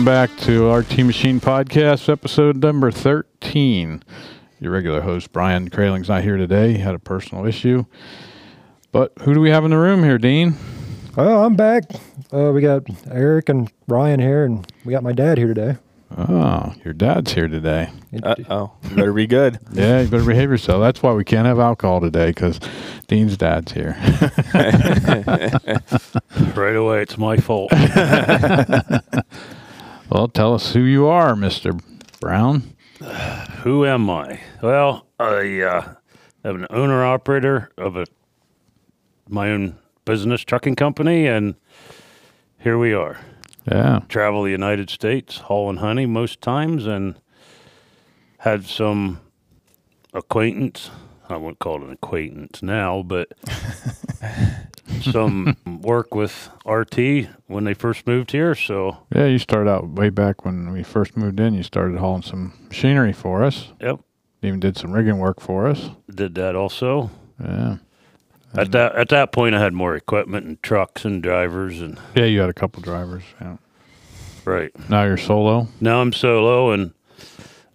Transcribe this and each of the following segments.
Hey, welcome back to RT Machine Podcast, episode number 13. Your regular host, Brian Krayling's not here today. He had a personal issue. But who do we have in the room here, Dean? Oh, I'm back. Uh, we got Eric and Ryan here, and we got my dad here today. Oh, your dad's here today. Uh oh, better be good. Yeah, you better behave yourself. That's why we can't have alcohol today because Dean's dad's here. Right away, it's my fault. Well, tell us who you are, Mr. Brown. Who am I? Well, I uh, am an owner operator of a my own business trucking company, and here we are. Yeah. Travel the United States, hauling honey most times, and had some acquaintance. I wouldn't call it an acquaintance now, but some work with RT when they first moved here. So, Yeah, you started out way back when we first moved in. You started hauling some machinery for us. yep, Even did some rigging work for us. did that also. Yeah. At that at that point, I had more equipment and trucks and drivers and Yeah, you had a couple drivers. Yeah. right. Now you're solo. Now I'm solo and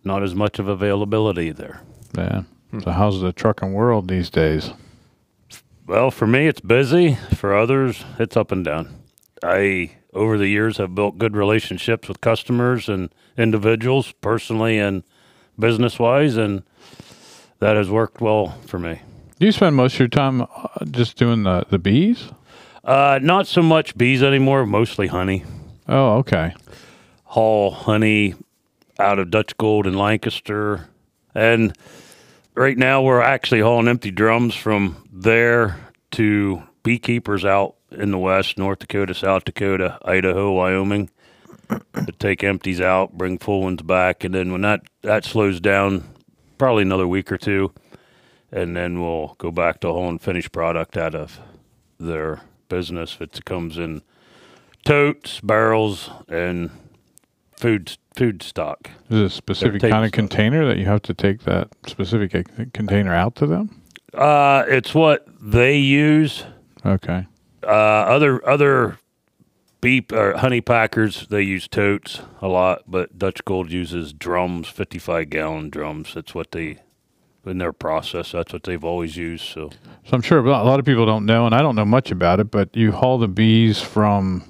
not as much of availability there. Yeah. So how's the trucking world these days? Well, for me, it's busy. For others, it's up and down. I over the years have built good relationships with customers and individuals, personally and business wise, and that has worked well for me. Do you spend most of your time uh, just doing the, the bees? Uh, not so much bees anymore, mostly honey. Oh, okay. haul honey out of Dutch Gold in Lancaster. And right now we're actually hauling empty drums from there to beekeepers out in the west, North Dakota, South Dakota, Idaho, Wyoming, to take empties out, bring full ones back. And then when that, that slows down, probably another week or two, and then we'll go back to hauling finished product out of their business. It comes in totes, barrels, and food food stock. Is it a specific kind of container that you have to take that specific container out to them? Uh, it's what they use. Okay. Uh, other other beep or honey packers they use totes a lot, but Dutch Gold uses drums, fifty five gallon drums. That's what they in their process. That's what they've always used. So So I'm sure a lot of people don't know, and I don't know much about it, but you haul the bees from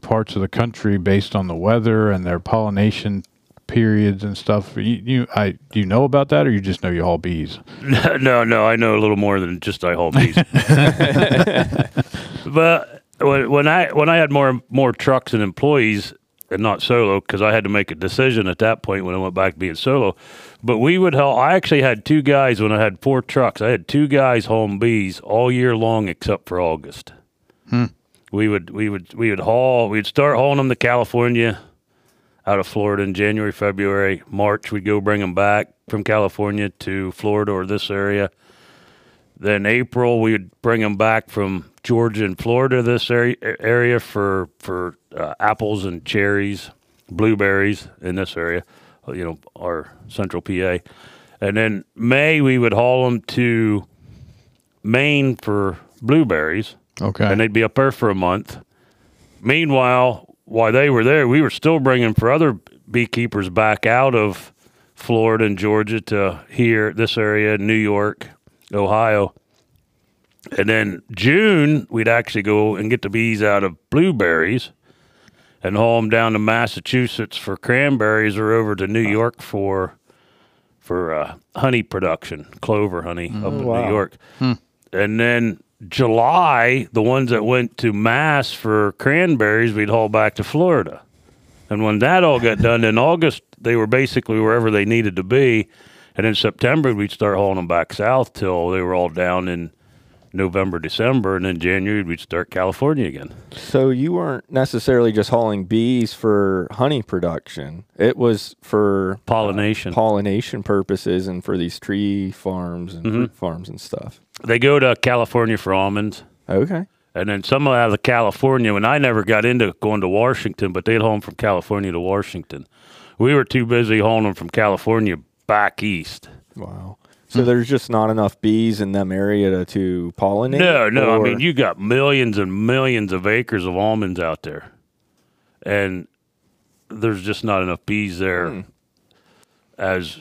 parts of the country based on the weather and their pollination periods and stuff. You, you, I, do you know about that, or you just know you haul bees? no, no, I know a little more than just I haul bees. but when, when I when I had more more trucks and employees and not solo because I had to make a decision at that point when I went back to being solo. But we would haul. I actually had two guys when I had four trucks. I had two guys hauling bees all year long except for August. Hmm. We would we would we would haul. We'd start hauling them to California out of Florida in January, February, March. We'd go bring them back from California to Florida or this area. Then April, we would bring them back from Georgia and Florida, this area, area for for uh, apples and cherries, blueberries in this area, you know, our central PA. And then May, we would haul them to Maine for blueberries Okay. and they'd be up there for a month. Meanwhile, while they were there, we were still bringing for other beekeepers back out of Florida and Georgia to here, this area, New York, Ohio. And then June, we'd actually go and get the bees out of blueberries and haul them down to Massachusetts for cranberries or over to New York for for uh, honey production, clover honey up in wow. New York. And then July, the ones that went to Mass for cranberries, we'd haul back to Florida. And when that all got done in August, they were basically wherever they needed to be. And in September, we'd start hauling them back south till they were all down in November, December. And then January, we'd start California again. So you weren't necessarily just hauling bees for honey production. It was for uh, Pollination. pollination purposes and for these tree farms and mm-hmm. fruit farms and stuff. They go to California for almonds. Okay. And then some out of California, and I never got into going to Washington, but they'd haul them from California to Washington. We were too busy hauling them from California back east. Wow. So hmm. there's just not enough bees in them area to, to pollinate. No, no. I mean, you got millions and millions of acres of almonds out there. and there's just not enough bees there hmm. as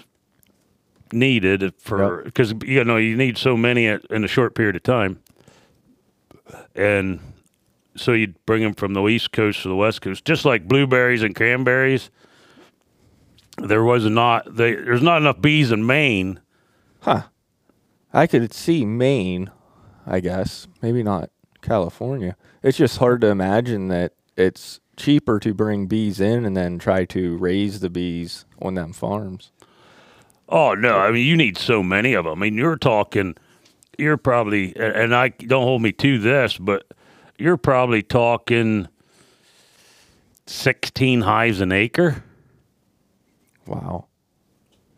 needed for because you know you need so many at, in a short period of time, and so you'd bring them from the east coast to the west coast, just like blueberries and cranberries. There was not they, there's not enough bees in Maine. Huh. I could see Maine, I guess. Maybe not California. It's just hard to imagine that it's cheaper to bring bees in and then try to raise the bees on them farms. Oh no! I mean, you need so many of them. I mean, you're talking, you're probably, and I don't hold me to this, but you're probably talking sixteen hives an acre. Wow.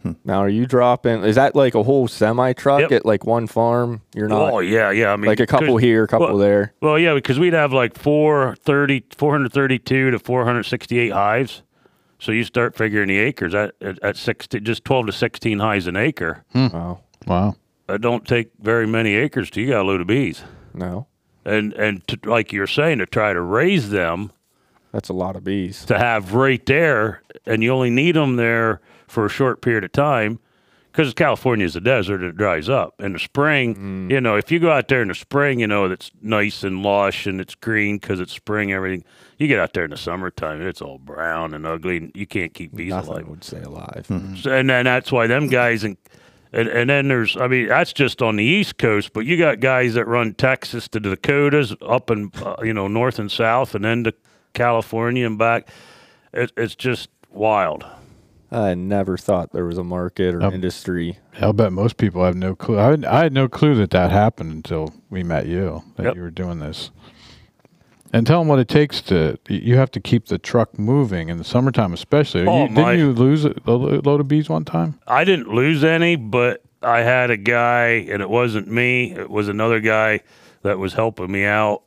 Hmm. Now, are you dropping? Is that like a whole semi truck Yep. at like one farm? You're not oh yeah, yeah. I mean, like a couple here, a couple well, there. Well, yeah, because we'd have like 430, 432 to 468 hives. So you start figuring the acres at, at, at 60, just 12 to 16 hives an acre. Hmm. Wow. Wow. It don't take very many acres till you got a load of bees. No, And, and to, like you're saying, to try to raise them, that's a lot of bees. to have right there, and you only need them there for a short period of time because California is a desert and it dries up. In the spring, mm. you know, if you go out there in the spring, you know, that's nice and lush and it's green because it's spring, everything. You get out there in the summertime, it's all brown and ugly, and you can't keep bees Nothing alive. would stay alive. So- and then that's why them guys and and, and then there's I mean that's just on the east coast, but you got guys that run Texas to the Dakotas, up and uh, you know north and south, and then to California and back. It, it's just wild. I never thought there was a market or Yep. industry. I'll bet most people have no clue. I, had- I had no clue that that happened until we met you, that Yep. you were doing this. And tell them what it takes to. You have to keep the truck moving in the summertime, especially. Oh, you, didn't you lose a, a load of bees one time? I didn't lose any, but I had a guy, and it wasn't me. It was another guy that was helping me out.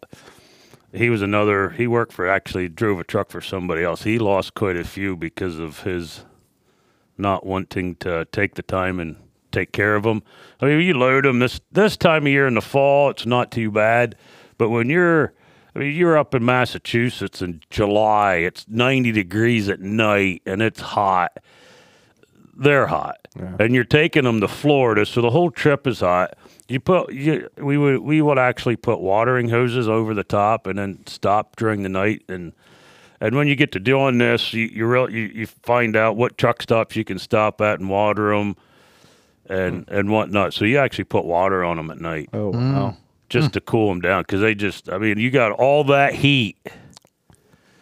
He was another. He worked for actually drove a truck for somebody else. He lost quite a few because of his not wanting to take the time and take care of them. I mean, you load them this this time of year in the fall, it's not too bad, but when you're I mean, you're up in Massachusetts in July. It's 90 degrees at night and it's hot they're hot, and you're taking them to Florida, so the whole trip is hot. You put you, we would we would actually put watering hoses over the top and then stop during the night and and when you get to doing this, you you real you, you find out what truck stops you can stop at and water them and hmm. and whatnot. So you actually put water on them at night Oh hmm. wow! Just hmm. to cool them down because they just I mean you got all that heat.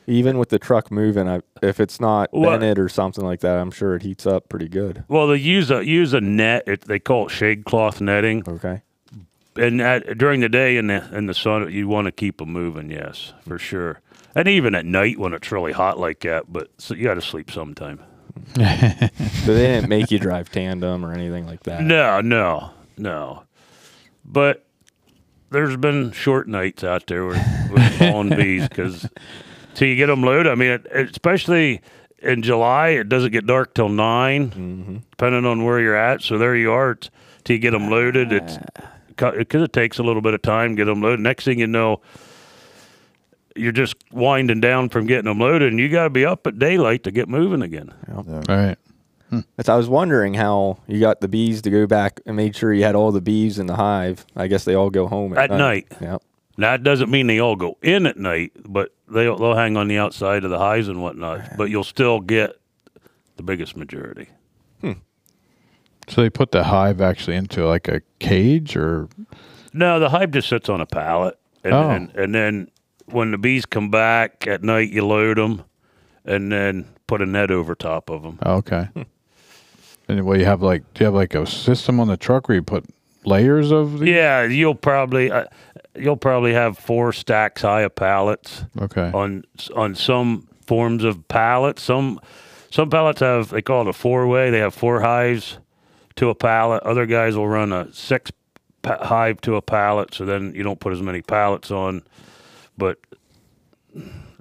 Even with the truck moving, I, if it's not Well- vented or something like that, I'm sure it heats up pretty good. Well, they use a use a net. It, they call it shade cloth netting. Okay. and at, during the day in the in the sun, you want to keep them moving. Yes, for sure. And even at night when it's really hot like that, but so you got to sleep sometime. But they didn't make you drive tandem or anything like that. No, no, no. But there's been short nights out there with, with fallen bees because till you get them loaded. I mean, it, especially in July, it doesn't get dark till 9 mm-hmm. depending on where you're at. So there you are t- till you get them loaded. Ah. It's because it takes a little bit of time to get them loaded. Next thing you know, you're just winding down from getting them loaded, and you got to be up at daylight to get moving again. All right. Hmm. That's- I was wondering how you got the bees to go back and made sure you had all the bees in the hive. I guess they all go home at, At night. Yep. That doesn't mean they all go in at night, but they'll they'll hang on the outside of the hives and whatnot. But you'll still get the biggest majority. Hmm. So they put the hive actually into like a cage, or No, the hive just sits on a pallet, and Oh. and, and then when the bees come back at night, you load them, and then put a net over top of them. okay. Hmm. And what you have like, do you have like a system on the truck where you put layers of? The, Yeah, you'll probably uh, you'll probably have four stacks high of pallets. Okay. on on some forms of pallets. Some some pallets have they call it a four way. They have four hives to a pallet. Other guys will run a six pa- hive to a pallet, so then you don't put as many pallets on. But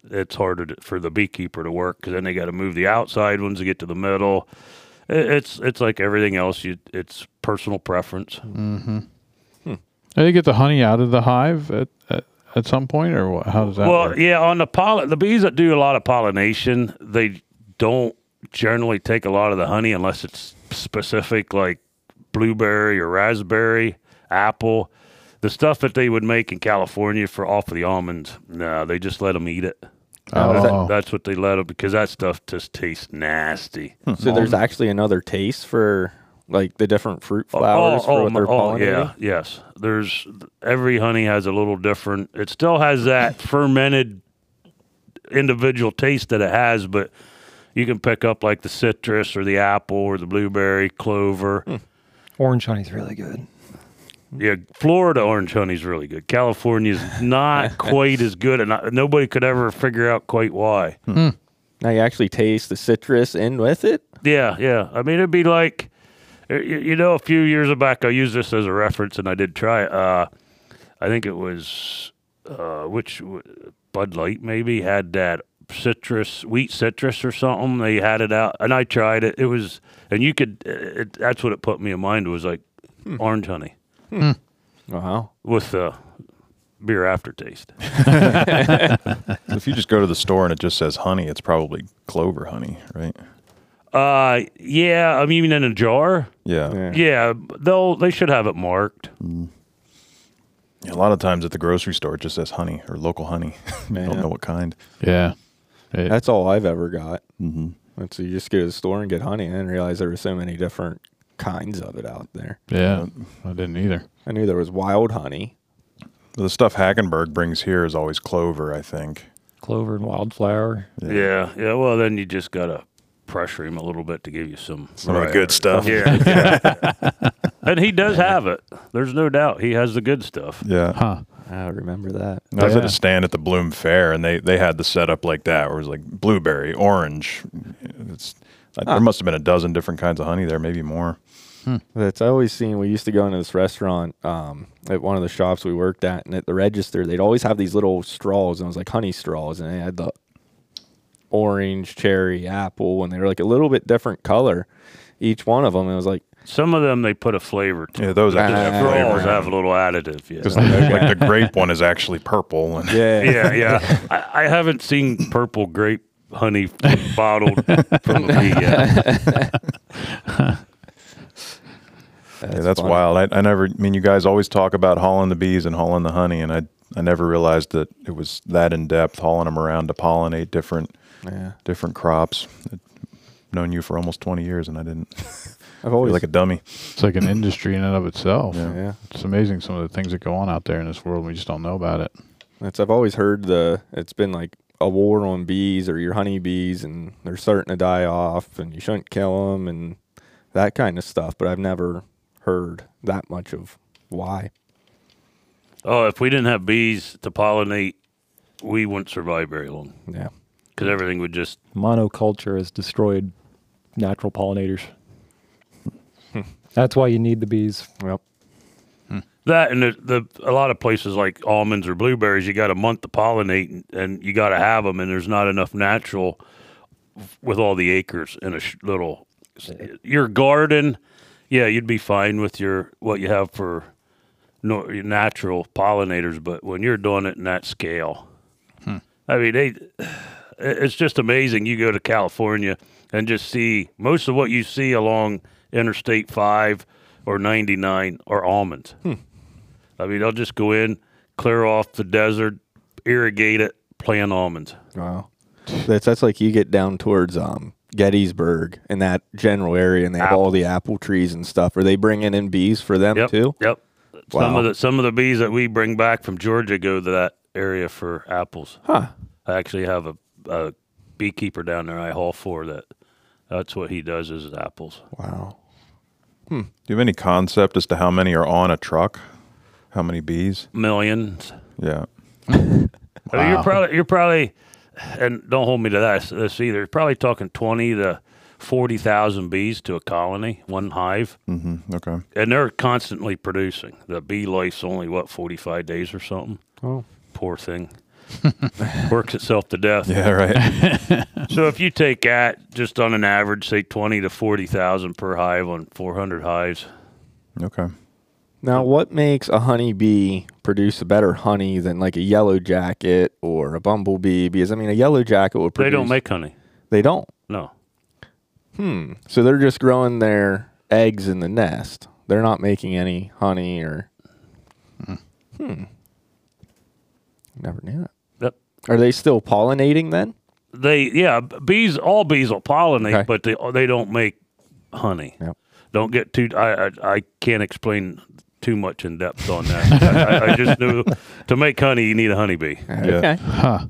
it's harder to, for the beekeeper to work because then they got to move the outside ones to get to the middle. It, it's it's like everything else. You it's personal preference. Mm-hmm. Hmm. And they get the honey out of the hive at, at, at some point, or what, how does that well, work? yeah, on the pollen, the bees that do a lot of pollination, they don't generally take a lot of the honey unless it's specific, like blueberry or raspberry, apple. The stuff that they would make in California for off of the almonds, no, they just let them eat it. Oh. That- that's what they let them because that stuff just tastes nasty. So there's actually another taste for like the different fruit flowers for what my- they're pollinating. yeah, yes. There's every honey has a little different. It still has that fermented individual taste that it has, but you can pick up like the citrus or the apple or the blueberry, clover. Hmm. Orange honey's really good. Yeah, Florida orange honey is really good. California's not quite as good, and I, nobody could ever figure out quite why. Now you actually taste the citrus in with it. Yeah, yeah. I mean, it'd be like, you, you know, a few years back, I used this as a reference, and I did try. it. Uh, I think it was uh, which Bud Light maybe had that citrus, wheat citrus or something. They had it out, and I tried it. It was, and you could. It, that's what it put me in mind was like orange honey Wow. with uh, beer aftertaste. So if you just go to the store and it just says honey, it's probably clover honey, right? Uh, yeah. I mean, even in a jar. Yeah. Yeah. Yeah, they'll they should have it marked. A lot of times at the grocery store, it just says honey or local honey. you Man. don't know what kind. Yeah. It- That's all I've ever got. Mm-hmm. And so you just go to the store and get honey. and didn't realize there were so many different kinds of it out there. yeah. I didn't either. I knew there was wild honey. The stuff Hackenberg brings here is always clover, I think. Clover and wildflower. Yeah, yeah. Well, then you just gotta pressure him a little bit to give you some Some of the good stuff. Yeah, yeah. and he does have it. There's no doubt he has the good stuff. Yeah. Huh. I remember that. I was at a stand at the Bloom Fair, and they, they had the setup like that, where it was like blueberry, orange. It's there must have been a dozen different kinds of honey there, maybe more. That's I always seen. We used to go into this restaurant um, at one of the shops we worked at, and at the register, they'd always have these little straws, and it was like honey straws, and they had the orange, cherry, apple, and they were like a little bit different color, each one of them. It was like, Some of them they put a flavor to. Yeah, those actually have Ah. flavor. Straws have a little additive. Yeah. Because like the grape one is actually purple, and yeah, yeah, yeah. I, I haven't seen purple grape honey bottled from a bee yet. Yeah, that's wild. I, I never. I mean, you guys always talk about hauling the bees and hauling the honey, and I I never realized that it was that in depth, hauling them around to pollinate different Yeah. different crops. I've known you for almost twenty years, and I didn't I've always like a dummy. It's like an industry in and of itself. Yeah. yeah. It's amazing some of the things that go on out there in this world. We just don't know about it. That's I've always heard the it's been like a war on bees or your honey bees and they're starting to die off and you shouldn't kill them and that kind of stuff. But I've never heard that much of why. Oh, if we didn't have bees to pollinate, we wouldn't survive very long Yeah. because everything would just Monoculture has destroyed natural pollinators. That's why you need the bees. Yep. That and the, the a lot of places like almonds or blueberries, you got a month to pollinate, and, and you got to have them, and there's not enough natural with all the acres in a sh- little. Your garden, yeah, you'd be fine with your what you have for no, your natural pollinators, but when you're doing it in that scale, I mean, they, it's just amazing. You go to California and just see most of what you see along Interstate Five or 99 are almonds. I mean, they'll just go in, clear off the desert, irrigate it, plant almonds. Wow. That's that's like you get down towards um Gettysburg and that general area and they have all the apple trees and stuff. Are they bringing in bees for them Yep. too? Yep. Some Wow. of the some of the bees that we bring back from Georgia go to that area for apples. Huh. I actually have a, a beekeeper down there I haul for that. That's what he does is apples. Wow. Hmm. Do you have any concept as to how many are on a truck? How many bees? Millions. Yeah. I mean, you're probably you're probably, and don't hold me to that this either. You're probably talking twenty to forty thousand bees to a colony, one hive, hmm Okay. and they're constantly producing. The bee life's only what forty five days or something. Oh. Poor thing, works itself to death. Yeah. Right. So if you take that just on an average, say twenty to forty thousand per hive on four hundred hives, okay. Now, what makes a honeybee produce a better honey than like a yellow jacket or a bumblebee? Because I mean, a yellow jacket would produce. They don't make honey. They don't. No. Hmm. So they're just growing their eggs in the nest. They're not making any honey or. Hmm. hmm. Never knew that. Yep. Are they still pollinating then? They yeah, bees all bees will pollinate, Okay. but they they don't make honey. Yep. Don't get too. I, I I can't explain too much in depth on that. I, I- I just knew to make honey you need a honeybee. Okay. Huh.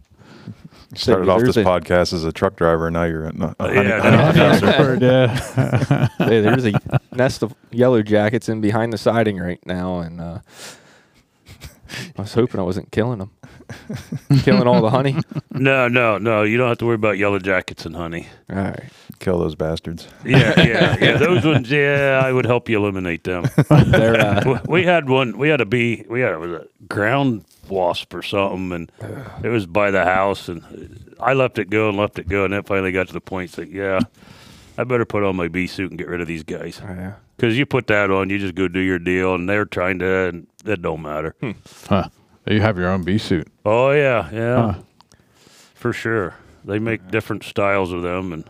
Started off this a- podcast as a truck driver, and now you're a, a honey, Yeah, honey no. professor. yeah. Hey, there's a nest of yellow jackets in behind the siding right now, and uh, I was hoping I wasn't killing them, killing all the honey. No, no, no. You don't have to worry about yellow jackets and honey. All right. Kill those bastards. Yeah, yeah, yeah. Those ones, yeah, I would help you eliminate them. They're uh, we had one. We had a bee. We had it was a ground wasp or something, and it was by the house. And I left it go and left it go, and then finally got to the point that yeah, I better put on my bee suit and get rid of these guys. yeah. Because you put that on, you just go do your deal, and they're trying to, and it don't matter. Huh. You have your own bee suit. Oh yeah, yeah, Huh. for sure. They make different styles of them, and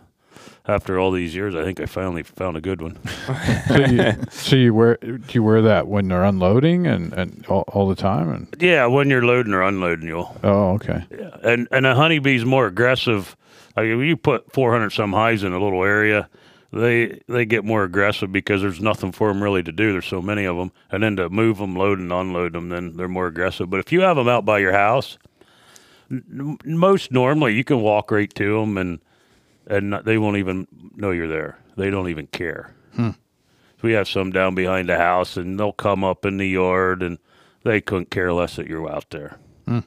after all these years, I think I finally found a good one. So you, so you wear do you wear that when they're unloading and, and all, all the time and yeah, when you're loading or unloading, you'll oh okay Yeah, and and a honeybee's more aggressive. Like if you put 400 some hives in a little area, they they get more aggressive because there's nothing for them really to do. There's so many of them, and then to move them, load and unload them, then they're more aggressive. But if you have them out by your house, n- n- most normally you can walk right to them and and not, they won't even know you're there. They don't even care. Hmm. We have some down behind the house, and they'll come up in the yard, and they couldn't care less that you're out there hmm.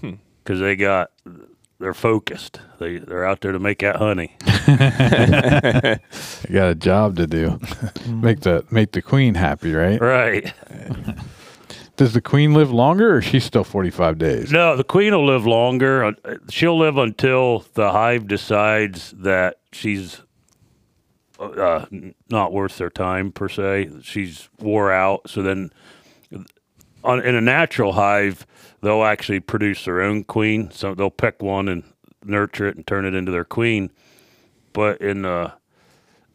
hmm. because they got they're focused. They they're out there to make that honey. you got a job to do make the make the queen happy right Right. does the queen live longer or she's still 45 days No, the queen will live longer. Uh, She'll live until the hive decides that she's uh, not worth their time per se. She's wore out. So then, on, in a natural hive, they'll actually produce their own queen. So they'll pick one and nurture it and turn it into their queen. But in the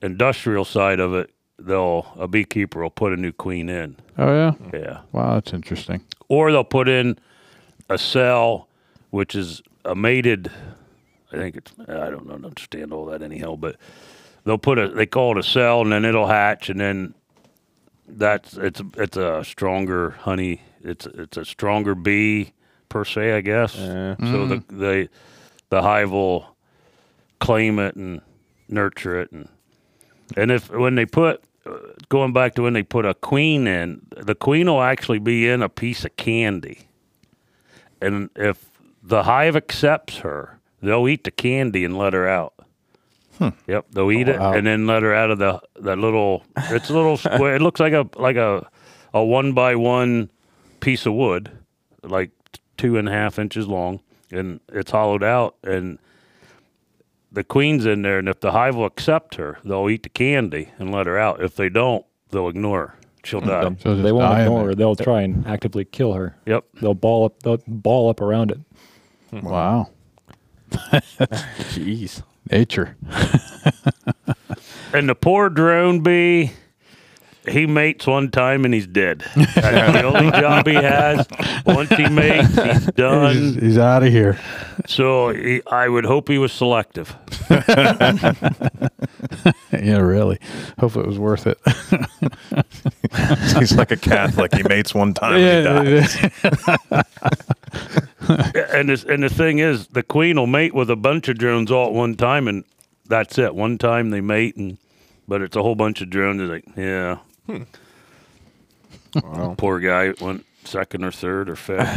industrial side of it, they'll a beekeeper will put a new queen in. oh yeah Yeah wow that's interesting or they'll put in a cell which is a mated i think it's i don't know understand all that anyhow but they'll put a they call it a cell and then it'll hatch and then that's it's it's a stronger honey it's it's a stronger bee per se i guess so the they the hive will claim it and nurture it and and if when they put uh, going back to when they put a queen in, the queen will actually be in a piece of candy. And if the hive accepts her, they'll eat the candy and let her out. Yep, they'll eat it wow. and then let her out of the that little. It's a little square. It looks like a like a a one by one piece of wood, like two and a half inches long, and it's hollowed out. And the queen's in there, and if the hive will accept her, they'll eat the candy and let her out. If they don't, they'll ignore her. She'll mm-hmm. die. They'll- So they won't die ignore her. They'll try and actively kill her. Yep. They'll ball up. They'll ball up around it. Hmm. wow Jeez. nature And the poor drone bee, he mates one time and he's dead. That's the only job he has. Once he mates, he's he's, done. he's out of here So he, I would hope he was selective. yeah really hope it was worth it He's like a Catholic. He mates one time. and he dies. And this, and the thing is, the queen will mate with a bunch of drones all at one time, and that's it. One time they mate, and but it's a whole bunch of drones. It's like, yeah, Wow. poor guy went second or third or fifth.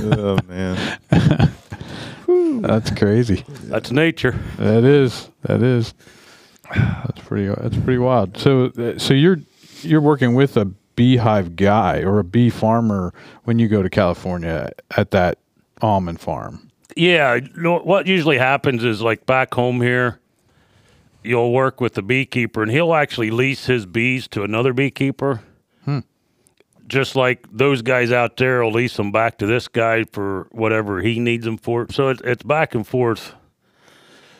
oh man. that's crazy That's nature. That is. That is. That's pretty. That's pretty wild. So, uh, so you're you're working with a beehive guy or a bee farmer when you go to California at that almond farm. Yeah, no, what usually happens is like back home here, you'll work with the beekeeper, and he'll actually lease his bees to another beekeeper. Hmm. Just like those guys out there will lease them back to this guy for whatever he needs them for. So it's it's back and forth.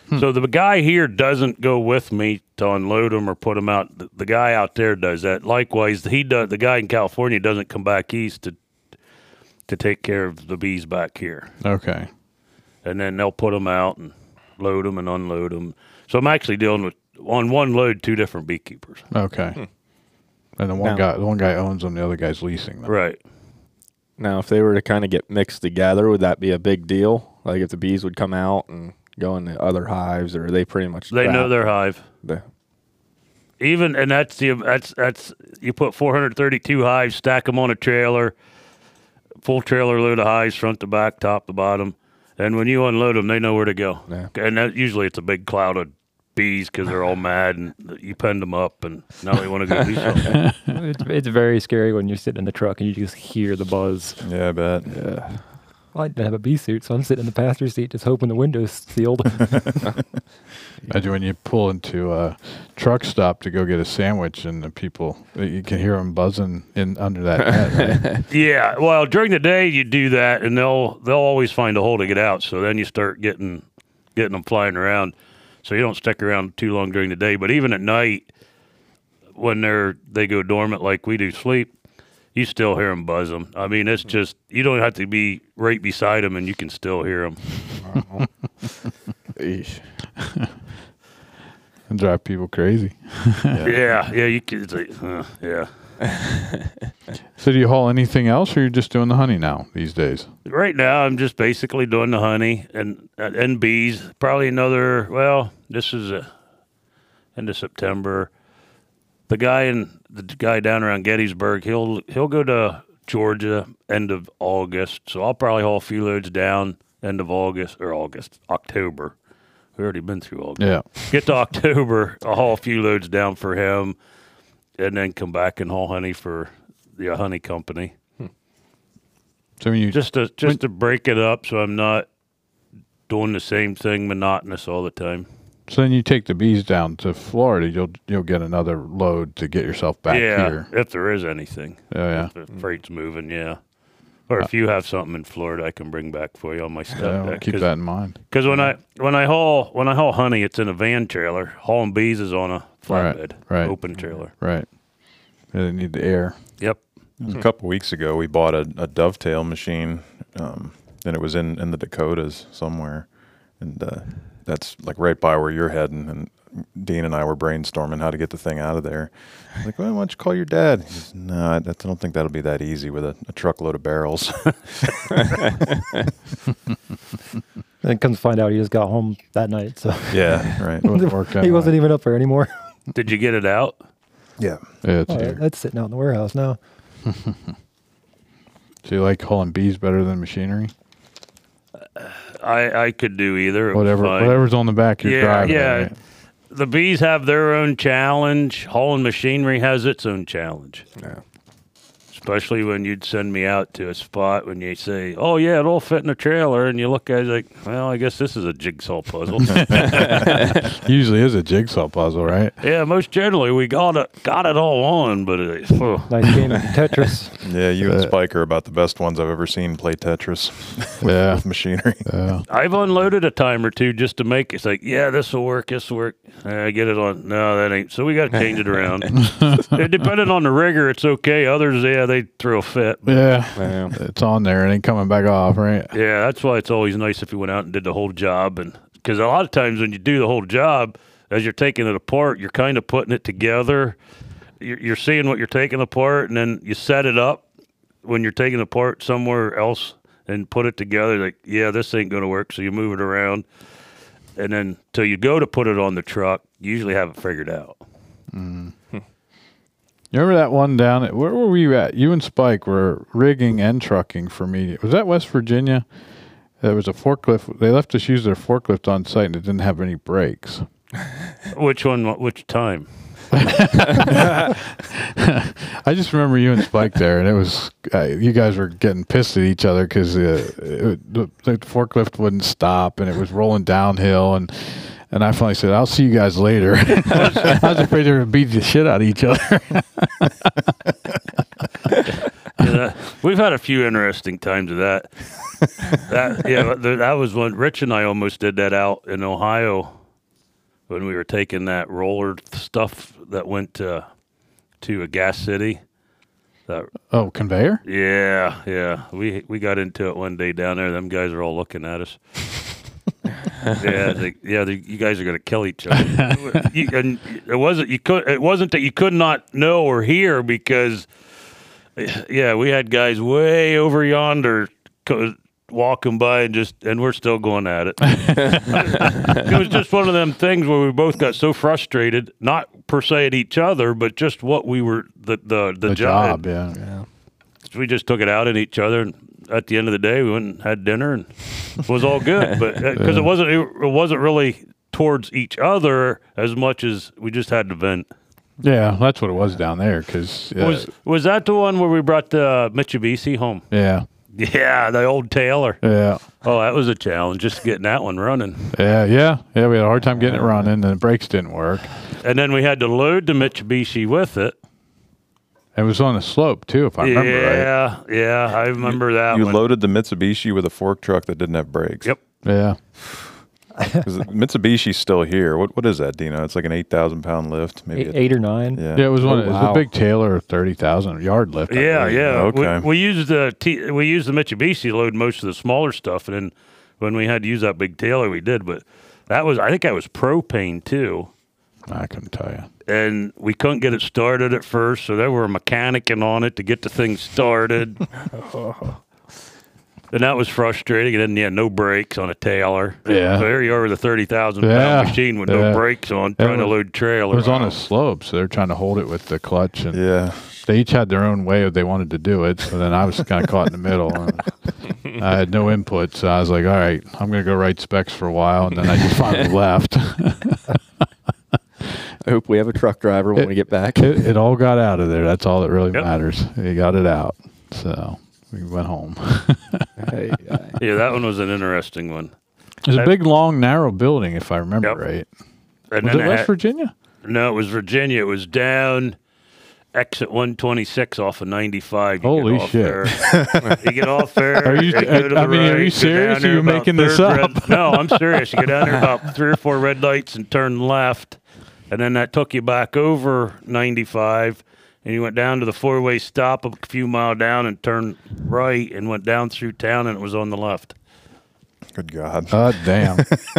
Hmm. So the guy here doesn't go with me to unload them or put them out. The, the guy out there does that. Likewise, he does. The guy in California doesn't come back east to to take care of the bees back here Okay. And then they'll put them out and load them and unload them. So I'm actually dealing with on one load two different beekeepers. Okay. Hmm. And the one Now- guy, the one guy owns them, the other guy's leasing them. Right. Now, if they were to kind of get mixed together, would that be a big deal? Like if the bees would come out and go into other hives, or are they pretty much They know trapped? their hive. The- Even and that's the that's that's you put 432 hives, stack them on a trailer, full trailer load of hives, front to back, top to bottom, and when you unload them, they know where to go. Yeah. And that, usually it's a big cloud of bees because they're all mad and you penned them up and now they want to go do something. it's, it's very scary when you're sitting in the truck and you just hear the buzz. Yeah, I bet. Well, I didn't have a bee suit, so I'm sitting in the passenger seat just hoping the window's sealed. Imagine when you pull into a truck stop to go get a sandwich, and the people you can hear them buzzing in under that net. right? Yeah, well, during the day you do that, and they'll they'll always find a hole to get out. So then you start getting getting them flying around. So you don't stick around too long during the day. But even at night, when they're they go dormant like we do sleep, you still hear them buzz them. I mean, it's just you don't have to be right beside them, and you can still hear them. Eesh. and drive people crazy. Yeah, yeah, you can. It's like, uh, yeah. So do you haul anything else, or you're just doing the honey now these days? Right now, I'm just basically doing the honey and and bees. Probably another. Well, this is a end of September. The guy in the guy down around Gettysburg, he'll he'll go to Georgia end of August. So I'll probably haul a few loads down end of August or August October. We already been through August. Yeah. Get to October, I'll haul a few loads down for him, and then come back and haul honey for the uh, honey company So when you just to just to break it up so I'm not doing the same thing monotonous all the time. So then you take the bees down to Florida, you'll you'll get another load to get yourself back yeah, here. if there is anything. Oh, yeah. If the freight's moving, yeah. Or if you have something in Florida, I can bring back for you on my Yeah, stuff. we'll keep that in mind. Because when I when I haul when I haul honey, it's in a van trailer. Hauling bees is on a flatbed, right. open trailer. Right. They need the air. Yep. It was a couple weeks ago, we bought a, a dovetail machine, um, and it was in, in the Dakotas somewhere, and uh, that's like right by where you're heading. And Dean and I were brainstorming how to get the thing out of there. I'm Like, well, why don't you call your dad? He says, no, I, I don't think that'll be that easy with a, a truckload of barrels. and comes to find out he just got home that night, so yeah, right. It wouldn't work out he wasn't even up there anymore. Did you get it out? Yeah. Yeah, it's Oh, here. that's sitting out in the warehouse now. So you like hauling bees better than machinery? Uh, I I could do either. Whatever, fine. whatever's on the back you're Yeah, driving. yeah. right? The bees have their own challenge. Hauling machinery has its own challenge. Yeah. Especially when you'd send me out to a spot when you say, "Oh yeah, it'll fit in a trailer," and you look at it like, "Well, I guess this is a jigsaw puzzle." Usually is a jigsaw puzzle, right? yeah, most generally we got it got it all on, but it, oh, Nice game of Tetris. Yeah, you and Uh, Spike are about the best ones I've ever seen play Tetris with, Yeah. with machinery. Yeah. I've unloaded a time or two just to make it's like, yeah, this will work, this will work. I get it on. No, that ain't. So we got to change it around. it, depending on the rigger, it's okay. Others, yeah, they throw a fit. Yeah. Yeah. It's on there and ain't coming back off, right? Yeah, that's why it's always nice if you went out and did the whole job, and because a lot of times when you do the whole job, as you're taking it apart, you're kind of putting it together. You're, you're seeing what you're taking apart, and then you set it up when you're taking it apart somewhere else and put it together. Like, yeah, this ain't going to work, so you move it around, and then till you go to put it on the truck, you usually have it figured out. Mm-hmm. Hmm. You remember that one down at where were you at? You and Spike were rigging and trucking for me. Was that West Virginia? There was a forklift. They left us use their forklift on site and it didn't have any brakes. Which one? Which time? I just remember you and Spike there, and it was uh, you guys were getting pissed at each other because uh, the, the forklift wouldn't stop, and it was rolling downhill, and And I finally said, "I'll see you guys later." I was afraid they were gonna beat the shit out of each other. Yeah, we've had a few interesting times of that. that yeah, that was when Rich and I almost did that out in Ohio when we were taking that roller stuff that went to to a gas city. That oh, conveyor? yeah, yeah. We we got into it one day down there. Them guys are all looking at us. Yeah, they, yeah. They, you guys are gonna kill each other. you, and it wasn't you could. It wasn't that you could not know or hear because, yeah, we had guys way over yonder co- walking by and just and we're still going at it. it was just one of them things where we both got so frustrated, not per se at each other, but just what we were the the the, The job. job, yeah. We just took it out at each other, and at the end of the day, we went and had dinner, and it was all good. But uh, because it wasn't it, it wasn't really towards each other as much as we just had to vent. Yeah, that's what it was down there. Because uh, Was was that the one where we brought the Mitsubishi home? yeah, Yeah, the old Taylor. yeah, Oh, that was a challenge, just getting that one running. yeah, yeah, yeah. We had a hard time getting it running, and the brakes didn't work. And then we had to load the Mitsubishi with it. It was on a slope too, if I remember right. yeah, yeah, I remember that You one. loaded the Mitsubishi with a fork truck that didn't have brakes. Yep. Yeah, 'Cause the Mitsubishi's still here. What what is that, Dino? It's like an eight thousand pound lift, maybe. Eight, a- eight or nine. yeah. yeah. It was one. Oh, it was wow. a big Taylor thirty thousand yard lift. Yeah, yeah. Okay. We, we used the T, we used the Mitsubishi to load most of the smaller stuff, and then when we had to use that big Taylor, we did. But that was I think that was propane too, I couldn't tell you. and we couldn't get it started at first, so they were mechanicing on it to get the thing started. And that was frustrating. And then, yeah, no brakes on a Taylor. Yeah. So there you are with a 30,000 Yeah. pound machine with Yeah. no brakes on, It trying to load trailer. It was on a slope, so they're trying to hold it with the clutch, and Yeah. they each had their own way of they wanted to do it. So then I was kind of caught in the middle. And I had no input, so I was like, "All right, I'm going to go write specs for a while," and then I just finally left. I hope we have a truck driver when It- we get back. it, it all got out of there. That's all that really Yep. matters. You got it out, so we went home. Hey, Yeah, that one was an interesting one. It was a I- big, long, narrow building, if I remember Yep. right. And Was it it West had- Virginia? No, it was Virginia. It was down exit 126 off of 95. You Holy shit. There. you get off there. Are you- go to the I mean, are you serious? Are you making this up? red- no, I'm serious. You go down there about three or four red lights and turn left. And then that took you back over 95. And you went down to the four way stop a few mile down and turned right and went down through town and it was on the left. Good God. God damn.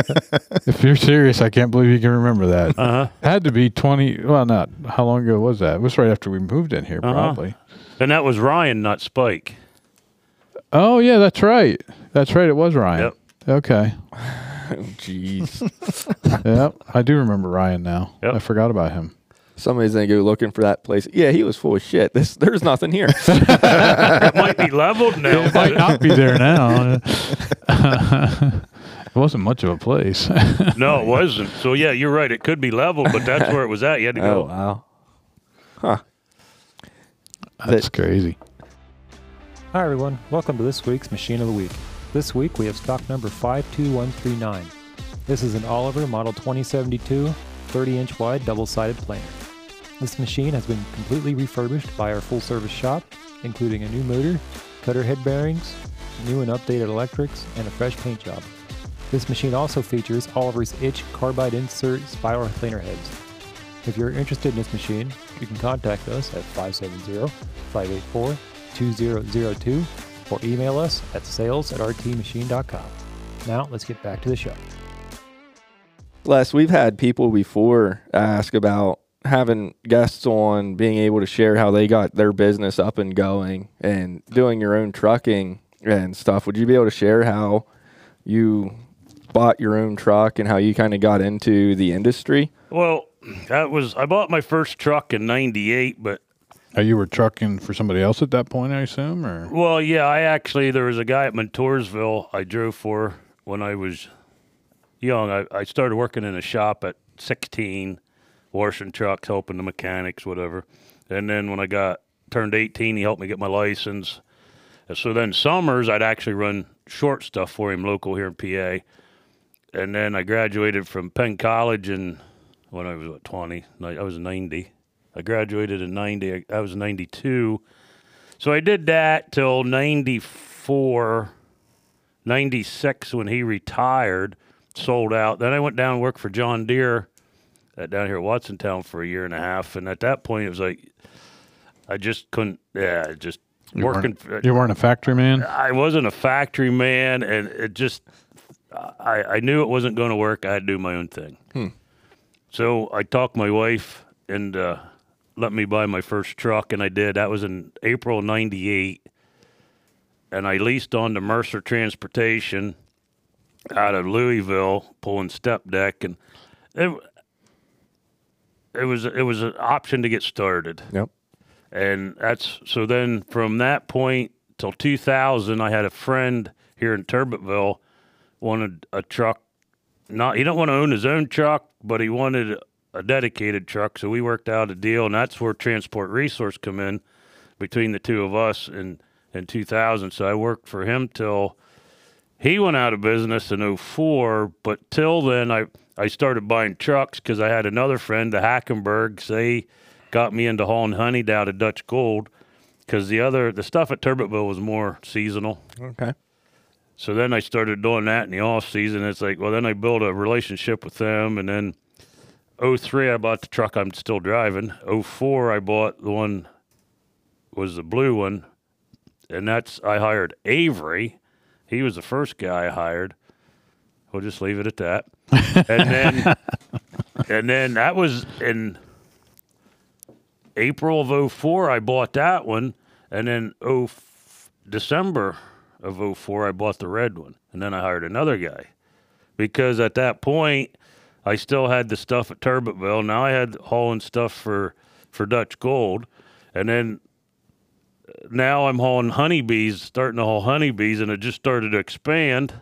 if you're serious, I can't believe you can remember that. Uh huh. Had to be 20. Well, not. How long ago was that? It was right after we moved in here, Uh-huh. probably. And that was Ryan, not Spike. Oh, yeah, that's right. That's right. It was Ryan. Yep. Okay. Oh, jeez. Yep. I do remember Ryan now. Yep. I forgot about him. Somebody's gonna go looking for that place. Yeah, he was full of shit. This there's nothing here. It might be leveled now. It might not be there now. it wasn't much of a place. No, it wasn't. So yeah, you're right. It could be leveled, but that's where it was at. You had to oh go. wow. Huh. That's crazy. Hi, everyone. Welcome to this week's Machine of the Week. This week we have stock number 52139. This is an Oliver Model 2072 30 inch wide double sided planer. This machine has been completely refurbished by our full service shop, including a new motor, cutter head bearings, new and updated electrics, and a fresh paint job. This machine also features Oliver's itch carbide insert spiral planer heads. If you're interested in this machine, you can contact us at 570 584 2002 or email us at sales at rtmachine.com. Now, let's get back to the show. Les, we've had people before ask about having guests on being able to share how they got their business up and going and doing your own trucking and stuff. Would you be able to share how you bought your own truck and how you kind of got into the industry? Well, that was I bought my first truck in '98, but Oh, you were trucking for somebody else at that point, I assume, or well, yeah, I actually there was a guy at Montoursville I drove for when I was young. I, I started working in a shop at 16, washing trucks, helping the mechanics, whatever. And then when I got turned 18, he helped me get my license. And so then summers, I'd actually run short stuff for him local here in PA. and then I graduated from Penn College in when I was what, 20. I was 90. I graduated in 90. I, was 92. So I did that till 94, 96 when he retired, sold out. Then I went down and worked for John Deere down here at Watsontown for a year and a half. And at that point, it was like, I just couldn't, yeah, just You working. weren't, you weren't a factory man. I wasn't a factory man, and it just I, I knew it wasn't going to work. I had to do my own thing. So I talked my wife and uh, let me buy my first truck, and I did. That was in April '98, and I leased on to Mercer Transportation out of Louisville, pulling step deck, and it it was it was an option to get started Yep. and that's so then from that point till 2000 i had a friend here in turbotville wanted a truck not he don't want to own his own truck but he wanted a dedicated truck so we worked out a deal and that's where transport resource come in between the two of us in in 2000 so i worked for him till he went out of business in 04 but till then i i started buying trucks because i had another friend the hackenbergs they got me into hauling honey down to dutch gold because the other the stuff at turbotville was more seasonal. Okay. so then i started doing that in the off season. It's like well then i built a relationship with them and then 03 i bought the truck i'm still driving. 04 i bought the one was the blue one and that's i hired avery. He was the first guy i hired. We'll just leave it at that. And then and then that was in april of 04 i bought that one. And then 0 december of 04 i bought the red one. And then i hired another guy. Because at that point I still had the stuff at Turbotville. Now I had hauling stuff for for Dutch Gold, and then uh, now I'm hauling honeybees, starting to haul honeybees, and it just started to expand.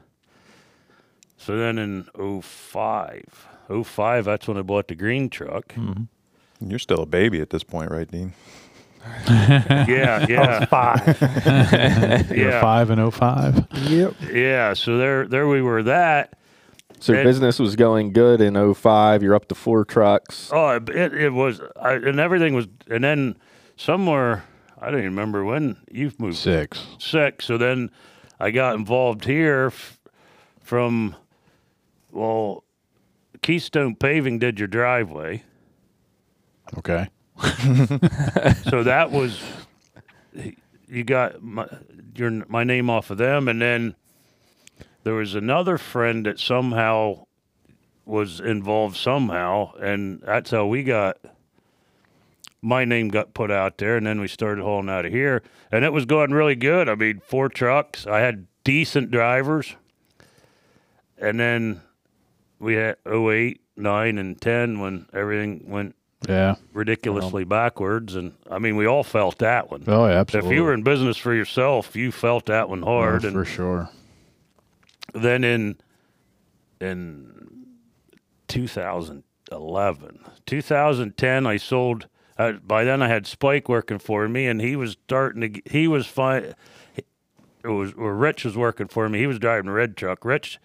So then in 05, 05, that's when I bought the green truck. You're still a baby at this point, right, Dean? Yeah, yeah, Five. You're yeah, five and oh five. Yep. yeah. So there, there we were. That So your And- business was going good in 05. You're up to four trucks. Oh, it it, it was, I, and everything was, and then somewhere I don't even remember when you've moved Six. six. So then I got involved here f- from, well, Keystone Paving did your driveway. Okay. so that was, you got my, your, my name off of them. And then there was another friend that somehow was involved somehow. And that's how we got, my name got put out there. And then we started hauling out of here. And it was going really good. I mean, four trucks. I had decent drivers. And then we had 08, 9, and 10 when everything went Yeah. ridiculously backwards. And I mean, we all felt that one. Oh, yeah, absolutely. If you were in business for yourself, you felt that one hard. Oh, and for sure. Then in in 2011, 2010, I sold. Uh, by then, I had Spike working for me, and he was starting to. He was fine. It was or Rich was working for me. He was driving a red truck. Rich,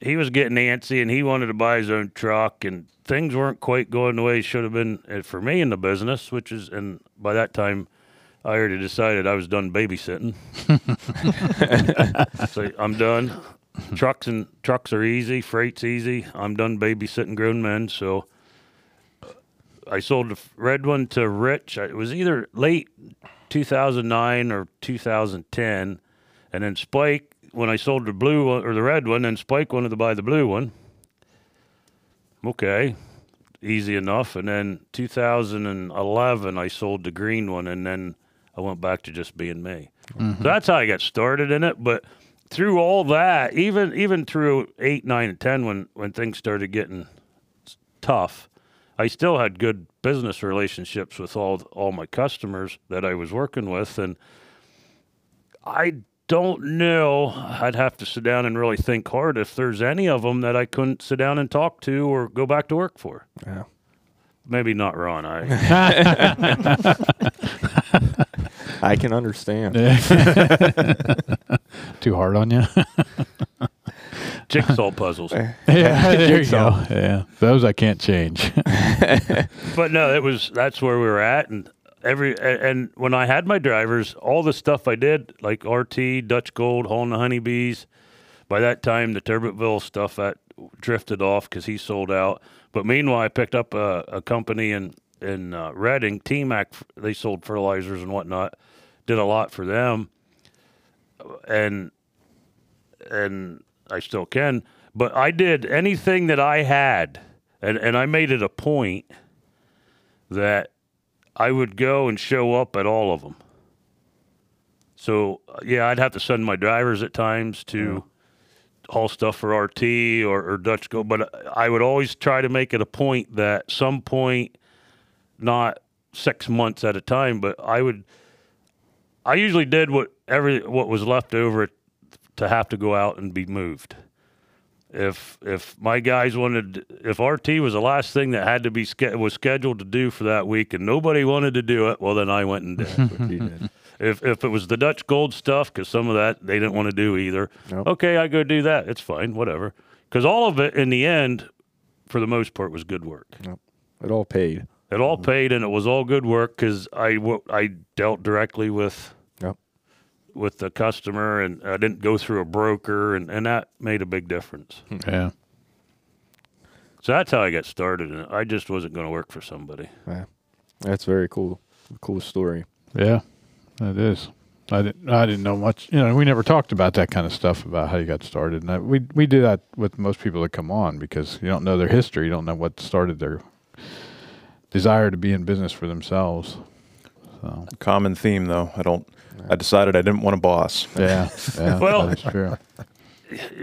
he was getting antsy, and he wanted to buy his own truck, and things weren't quite going the way it should have been uh, for me in the business. Which is, and by that time, I already decided I was done babysitting. so I'm done. Trucks and trucks are easy. Freight's easy. I'm done babysitting grown men. So I sold the red one to Rich. It was either late 2009 or 2010, and then Spike. When I sold the blue one or the red one, then Spike wanted to buy the blue one. Okay, easy enough. And then 2011, I sold the green one, and then I went back to just being me. Mm-hmm. So that's how I got started in it. But through all that, even even through eight, nine, and ten, when when things started getting tough, I still had good business relationships with all all my customers that I was working with, and I don't know. I'd have to sit down and really think hard if there's any of them that I couldn't sit down and talk to or go back to work for. Yeah. Maybe not Ron. I I can understand. Too hard on you? jigsaw puzzles. Yeah, there you go. Yeah, those I can't change. But no, it was that's where we were at, and every and when I had my drivers, all the stuff I did, like RT, Dutch Gold, hauling the honeybees. By that time, the Turbotville stuff that drifted off because he sold out. But meanwhile, I picked up a, a company in in uh, Reading, T-Mac. They sold fertilizers and whatnot. Did a lot for them, and and I still can. But I did anything that I had, and, and I made it a point that I would go and show up at all of them. So yeah, I'd have to send my drivers at times to haul stuff for RT or, or Dutch Go, but I would always try to make it a point that some point, not six months at a time, but I would. I usually did what every what was left over to have to go out and be moved. If if my guys wanted, if RT was the last thing that had to be was scheduled to do for that week, and nobody wanted to do it, well then I went and did. it. if if it was the Dutch Gold stuff, because some of that they didn't want to do either. Nope. Okay, I go do that. It's fine, whatever. Because all of it in the end, for the most part, was good work. It all paid. It all mm-hmm. paid, and it was all good work because I I dealt directly with Yep. with the customer, and I didn't go through a broker, and, and that made a big difference. Hmm. yeah, So that's how I got started, and I just wasn't going to work for somebody. Yeah. That's very cool. Cool story. yeah, that is. I didn't. I didn't know much. You know, we never talked about that kind of stuff about how you got started, and I, we we do that with most people that come on because you don't know their history, you don't know what started their desire to be in business for themselves. So Common theme though. I don't. I decided I didn't want a boss. yeah, yeah, Well- that is true.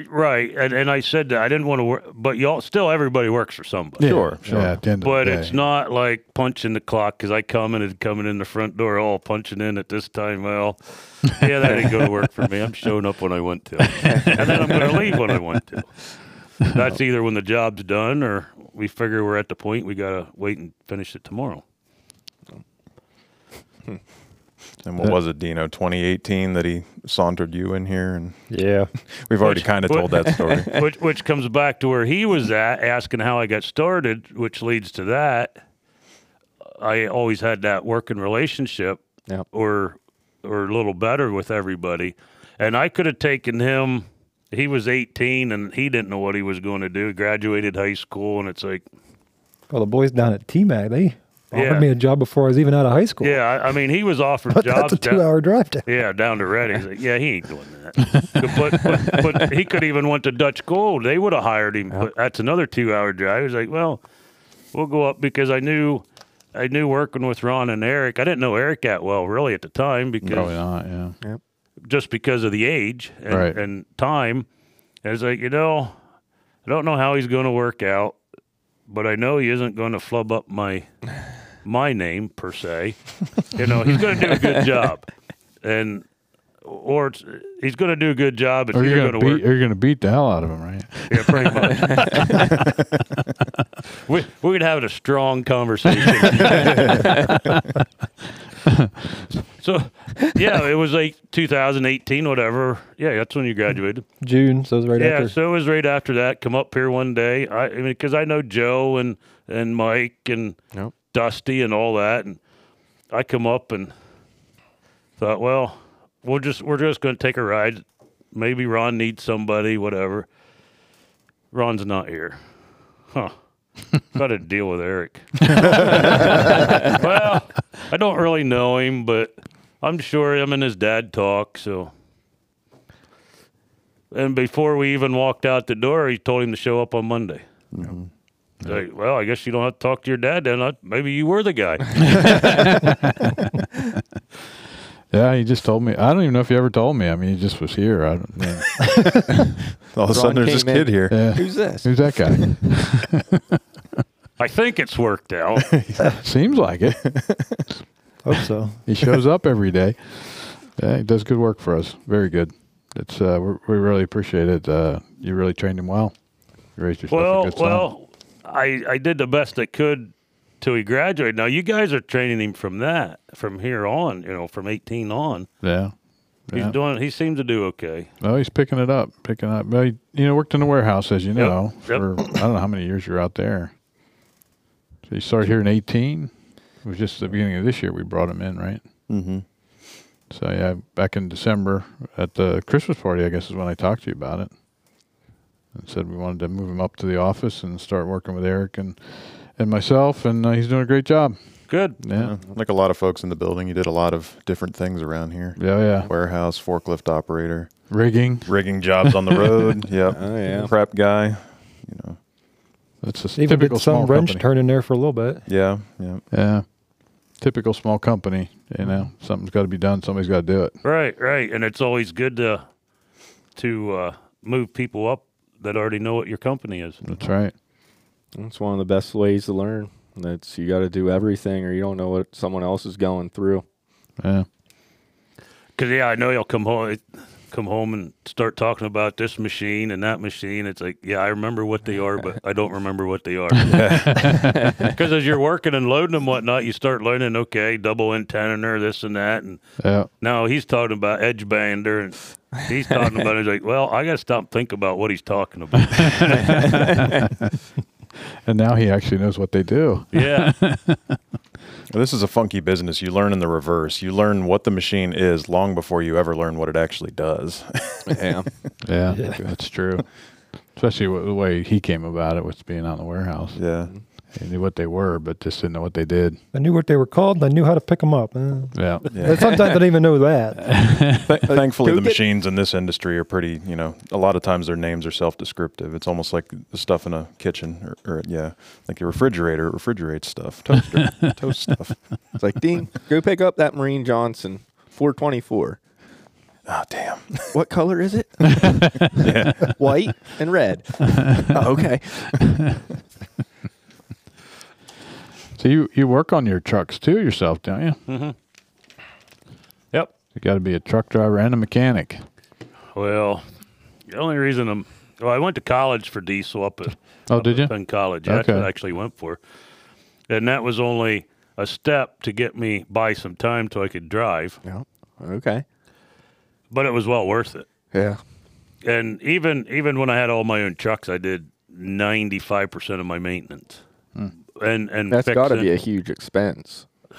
Right, and and I said that I didn't want to work, but y'all still everybody works for somebody. Yeah, Sure, sure. Yeah, at the end of But it's not like punching the clock because I come in and coming in the front door, all punching in at this time. Well, yeah, that ain't going to work for me. I'm showing up when I want to, and then I'm going to leave when I want to. That's either when the job's done or we figure we're at the point we got to wait and finish it tomorrow. And what was it, Dino? 2018 that he sauntered you in here, and Yeah. we've already kind of told that story. which which comes back to where he was at, asking how I got started, which leads to that. I always had that working relationship, Yep. or or a little better with everybody, and I could have taken him. He was 18 and he didn't know what he was going to do. He graduated high school, and it's like, Well, the boys down at TMAG, they offered Yeah. me a job before I was even out of high school. yeah. I, I mean, he was offered But jobs. that's a two-hour drive down. Yeah, down to Reading. He's like, yeah, he ain't doing that. but, but, but he could even went to Dutch Gold. They would have hired him. But that's another two-hour drive. He's like, well, we'll go up because I knew, I knew working with Ron and Eric. I didn't know Eric that well really at the time because Probably not. Yeah. Just because of the age and, Right. and time. And it's like, you know, I don't know how he's going to work out, but I know he isn't going to flub up my my name per se. You know, he's going to do a good job, and or it's, he's going to do a good job Or you're, you're going beat. work. You're gonna beat the hell out of him, right? Yeah, pretty much. we we could have a strong conversation. so, yeah, it was like 2018, whatever. Yeah, that's when you graduated. June, so it was right yeah, after. Yeah, so it was right after that. Come up here one day. I, I mean, because I know Joe and and Mike and Yep. Dusty and all that, and I come up and thought, well, we'll just we're just going to take a ride. Maybe Ron needs somebody, whatever. Ron's not here, huh? Got to deal with Eric. well, I don't really know him, but I'm sure him and his dad talk. So, and before we even walked out the door, he told him to show up on Monday. Mm-hmm. Like, well, I guess you don't have to talk to your dad then. I- Maybe you were the guy. Yeah, he just told me. I don't even know if he ever told me. I mean, he just was here. I don't. Yeah. All of a sudden, there's this in. kid here. yeah. Who's this? Who's that guy? I think it's worked out. Seems like it. Hope so. He shows up every day. Yeah, he does good work for us. Very good. It's uh, we're, really appreciate it. Uh, you really trained him well. You raised yourself a well, good son. well, I I did the best I could till he graduated. Now you guys are training him from that, from here on. You know, from 18 on. yeah, He's Yeah. doing. He seems to do okay. Well, he's picking it up, picking up. Well, he, you know, worked in the warehouse, as you know, Yep. for I don't know how many years you're out there. So he started here in 18. It was just the beginning of this year we brought him in, right? Mm-hmm. So yeah, back in December at the Christmas party, I guess is when I talked to you about it, and said we wanted to move him up to the office and start working with Eric and and myself, and uh, he's doing a great job. Good. Yeah, Like a lot of folks in the building, you did a lot of different things around here. yeah, yeah. Warehouse, forklift operator, Rigging. rigging jobs on the road. Yep. Oh, yeah. Prep guy. You know. That's a Even typical did some small wrench company. turn in there for a little bit. Yeah. Yeah. Yeah, typical small company. You know, something's got to be done. Somebody's got to do it. Right. Right. And it's always good to to uh, move people up that already know what your company is. That's right. That's one of the best ways to learn. That's you got to do everything, or you don't know what someone else is going through. Yeah. Because yeah, I know you'll come home, come home and start talking about this machine and that machine. It's like, yeah, I remember what they are, but I don't remember what they are. Because as you're working and loading and whatnot, you start learning. Okay, double end tenoner, this and that, and Yeah. now he's talking about edge bander, and he's talking about. He's like, well, I got to stop and think about what he's talking about. And now he actually knows what they do. yeah, This is a funky business. You learn in the reverse. You learn what the machine is long before you ever learn what it actually does. Yeah. Yeah, that's true. Especially the way he came about it with being out in the warehouse. yeah. He knew what they were, but just didn't know what they did. I knew what they were called and I knew how to pick them up. Uh, Yeah. Yeah. Sometimes I don't even know that. Th- thankfully, the machines in this industry are pretty. You know, a lot of times their names are self-descriptive. It's almost like the stuff in a kitchen, or, or yeah, like a refrigerator it refrigerates stuff, toaster, toast stuff. It's like Dean, go pick up that Mereen Johnson 424. Oh damn! What color is it? White and red. Oh, okay. So you, you work on your trucks too yourself, don't you? Mm-hmm. yep. You got to be a truck driver and a mechanic. Well, the only reason I'm well, I went to college for diesel up at Oh, up did you? Penn College. Yeah, That's what I actually went for, and that was only a step to get me by some time so I could drive, Yeah. Okay. but it was well worth it. Yeah. And even even when I had all my own trucks, I did ninety five percent of my maintenance. Hmm. And and That's got to be a huge expense.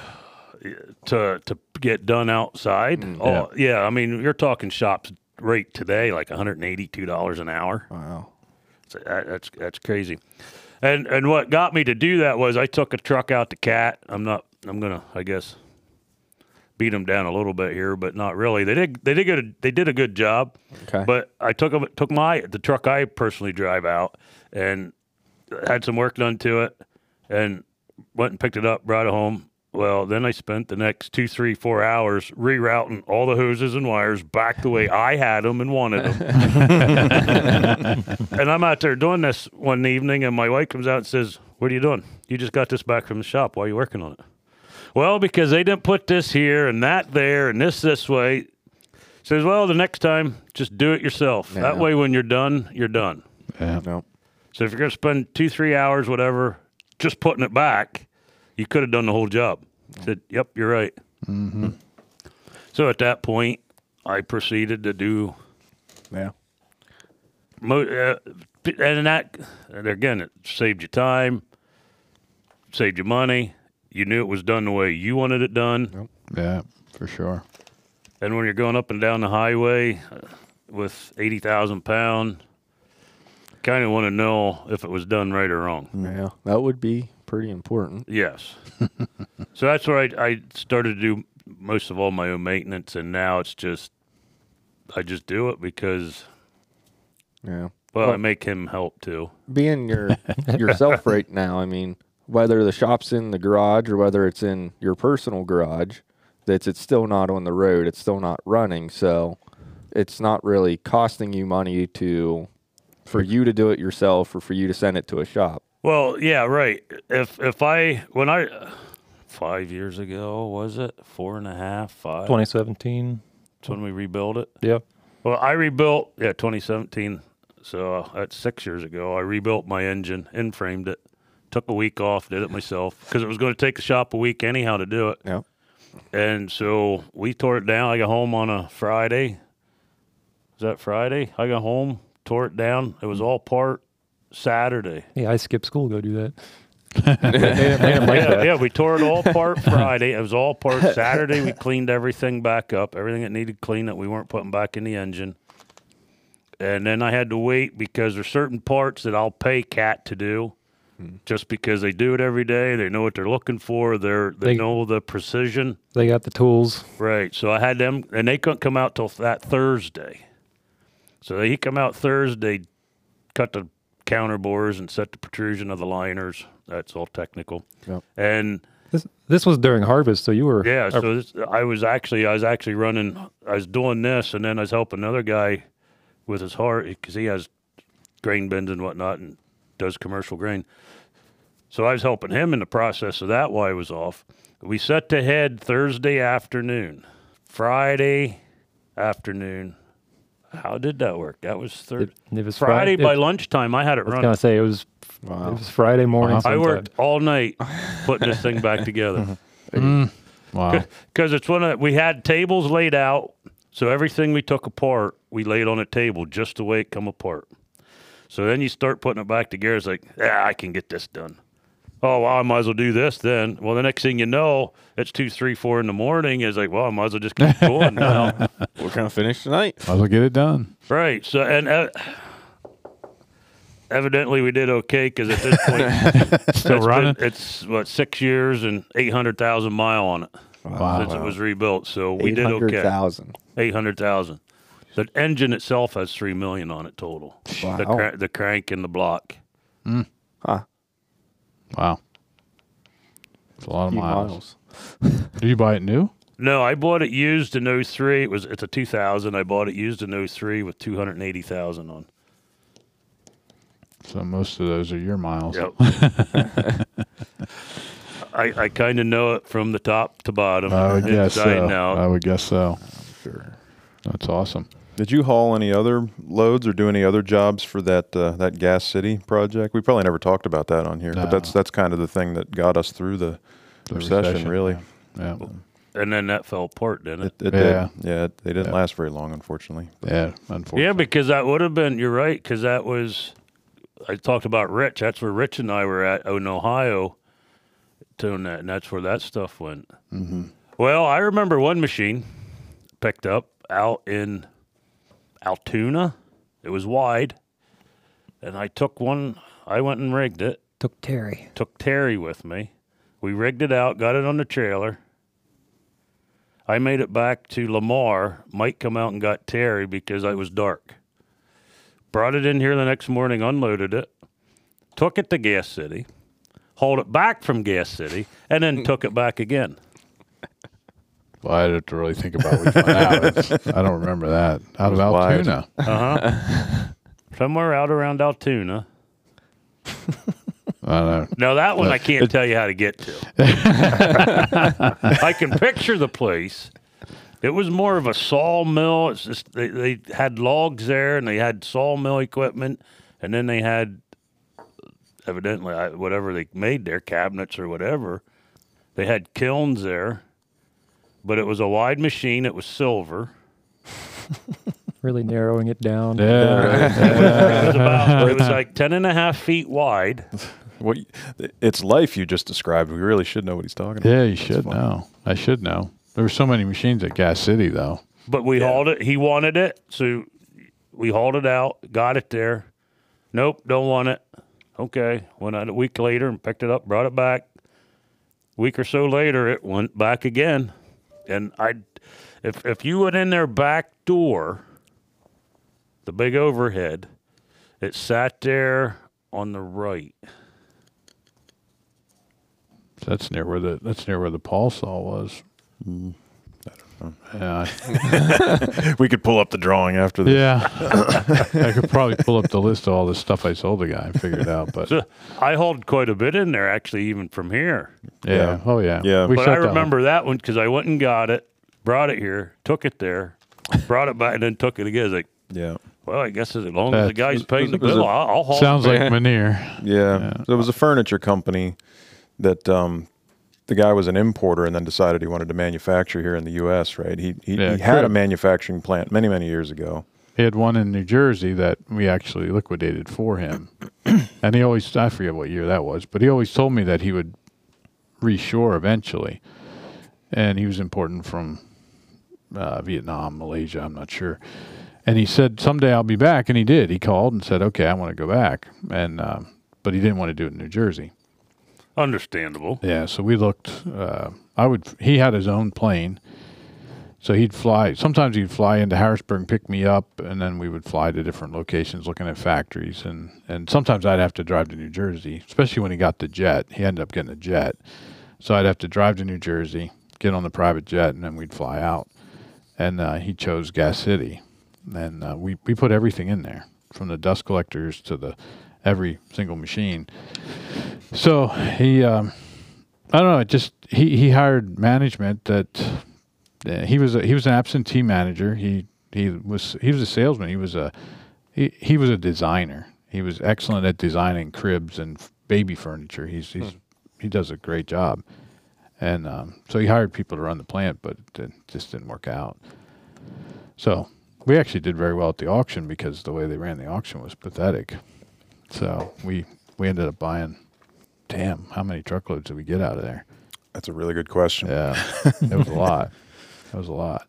to to get done outside. Mm, oh yeah. I mean you're talking shops rate today like one hundred and eighty two dollars an hour. Wow. So that, that's that's crazy. And and what got me to do that was I took a truck out to Cat. I'm not. I'm gonna. I guess beat them down a little bit here, but not really. They did. They did good. They did a good job. Okay. But I took took my the truck I personally drive out and had some work done to it, and went and picked it up, brought it home. Well, then I spent the next two, three, four hours rerouting all the hoses and wires back the way I had them and wanted them. and I'm out there doing this one evening, and my wife comes out and says, "What are you doing? You just got this back from the shop. Why are you working on it?" Well, because they didn't put this here and that there and this this way. Says, well, the next time, just do it yourself. That way, when you're done, you're done. Yeah. No. So if you're going to spend two, three hours, whatever, just putting it back, you could have done the whole job. Said, yep, you're right. Mm-hmm. So at that point, I proceeded to do, Yeah. mo- uh, and that, and again, it saved you time, saved you money. You knew it was done the way you wanted it done. Yeah, for sure. And when you're going up and down the highway uh, with 80,000 pound, kind of want to know if it was done right or wrong. Yeah. That would be pretty important. Yes. so that's where I, I started to do most of all my own maintenance, and now it's just I just do it because Yeah. well, I make him help too. Being your yourself right now, I mean, whether the shop's in the garage or whether it's in your personal garage, that's it's still not on the road. It's still not running. So it's not really costing you money to for you to do it yourself or for you to send it to a shop. Well, yeah, right. If if I when I five years ago was it four and a half five? 2017. That's when we rebuilt it. Yep. Well, I rebuilt yeah 2017. So uh, that's six years ago. I rebuilt my engine, in framed it, took a week off, did it myself because it was going to take the shop a week anyhow to do it. Yeah. and so we tore it down. I got home on a Friday. Was that Friday? I got home, tore it down. It was all part Saturday. Yeah, I skipped school to go do that. they, didn't, they didn't like yeah, that. yeah, we tore it all apart Friday. It was all part Saturday. We cleaned everything back up, everything that needed clean that we weren't putting back in the engine. And then I had to wait because there's certain parts that I'll pay Cat to do, hmm. just because they do it every day. They know what they're looking for. They're they, They- know the precision. They got the tools. Right. So I had them, and they couldn't come out till that Thursday. So he come out Thursday, cut the counter bores and set the protrusion of the liners. That's all technical. Yep. And This this was during harvest, so you were yeah, so this, I was actually I was actually running. I was doing this, and then I was helping another guy with his heart because he has grain bins and whatnot, and does commercial grain. So I was helping him in the process of that while I was off. We set to head Thursday afternoon, Friday afternoon. How did that work? That was it, Thursday. it was Friday Fri- by it, lunchtime. I had it I was running. gonna say it was Wow. it was Friday morning. Wow. I worked all night putting this thing back together. Mm. Mm. Wow. because it's one of we had tables laid out, so everything we took apart, we laid on a table just the way it come apart. So then you start putting it back together. It's like, yeah, I can get this done. Oh, well, I might as well do this then. Well, the next thing you know, it's two, three, four in the morning. It's like, well, I might as well just keep going now. We're gonna finish tonight. Might as well get it done. right. So, and uh, evidently we did okay because at this point, Still it's been- running. it's what six years and eight hundred thousand mile on it Wow. since it was rebuilt. So we did okay. thousand. Eight hundred thousand. The engine itself has three million on it total. Wow. The, cra- the crank and the block. Huh. Wow. It's a lot of miles. miles. Do you buy it new? No, I bought it used in 03. It was it's a 2000. I bought it used in 03 with 280,000 on. So most of those are your miles. Yep. I, I kind of know it from the top to bottom. I would guess so. and out. I would guess so. Sure. That's awesome. Did you haul any other loads or do any other jobs for that uh, that Gas City project? We probably never talked about that on here, but that's that's kind of the thing that got us through the, The recession, recession, really. Yeah. and then that fell apart, didn't it? It, it Yeah. did. Yeah, it, they didn't Yeah. last very long, unfortunately. Yeah. Unfortunately. Yeah, because that would have been. You're right, because that was. I talked about Rich. That's where Rich and I were at in Ohio, doing that, and that's where that stuff went. Mm-hmm. Well, I remember one machine picked up out in Altoona. It was wide, and I took one. I went and rigged it. Took Terry. Took Terry with me. We rigged it out, got it on the trailer. I made it back to Lamar. Mike come out and got Terry because it was dark. Brought it in here the next morning, unloaded it, took it to Gas City, hauled it back from Gas City, and then took it back again. Well, I'd have to really think about which one that was. I don't remember that. Out of was wide. Altoona. Uh huh. Somewhere out around Altoona. I don't know. Now that one I can't tell you how to get to. I can picture the place. It was more of a sawmill. It's just they, they had logs there and they had sawmill equipment, and then they had evidently whatever they made there, cabinets or whatever. They had kilns there, but it was a wide machine. It was silver. Really narrowing it down. Yeah. Uh, it was about it was like ten and a half feet wide. What y- it's life you just described. We really should know what he's talking about. yeah, you should know. I should know. There were so many machines at Gas City, though. But we hauled it. He wanted it, so we hauled it out, got it there. Nope, don't want it. Okay, went out a week later and picked it up, brought it back. Week or so later, it went back again, and I, if if you went in their back door, the big overhead, it sat there on the right. That's near where the that's near where the Paul saw was. Mm, Yeah, We could pull up the drawing after this. yeah. I could probably pull up the list of all the stuff I sold the guy and figure it out. But So I hauled quite a bit in there, actually, even from here. yeah, Yeah. oh yeah, Yeah. We but I that one. remember that one because I went and got it, brought it here, took it there, brought it back, and then took it again. It's like, Yeah. well, I guess as long as the That's- guy's paying the was bill, it- I'll, I'll haul. Sounds it. like Munire. Yeah. Yeah. So it was a furniture company that um, the guy was an importer and then decided he wanted to manufacture here in the U.S. Right? He he, Yeah, he had a manufacturing plant many many years ago. He had one in New Jersey that we actually liquidated for him. and he always, I forget what year that was, but he always told me that he would reshore eventually. And he was importing from uh, Vietnam, Malaysia, I'm not sure. And he said, someday I'll be back. And he did. He called and said, okay, I want to go back. And, um, but he didn't want to do it in New Jersey. Understandable. Yeah, so we looked. Uh, I would. He had his own plane, so he'd fly. Sometimes he'd fly into Harrisburg, pick me up, and then we would fly to different locations, looking at factories. And and sometimes I'd have to drive to New Jersey, especially when he got the jet. He ended up getting a jet, so I'd have to drive to New Jersey, get on the private jet, and then we'd fly out. And uh, he chose Gas City, and uh, we we put everything in there, from the dust collectors to the every single machine. So he, um, I don't know. Just he he hired management that uh, he was a, he was an absentee manager. He he was he was a salesman. He was a he, he was a designer. He was excellent at designing cribs and f- baby furniture. He's he's he does a great job. And um, so he hired people to run the plant, but it just didn't work out. So we actually did very well at the auction because the way they ran the auction was pathetic. So we we ended up buying. Damn, how many truckloads did we get out of there? That's a really good question. Yeah, it was a lot. It was a lot.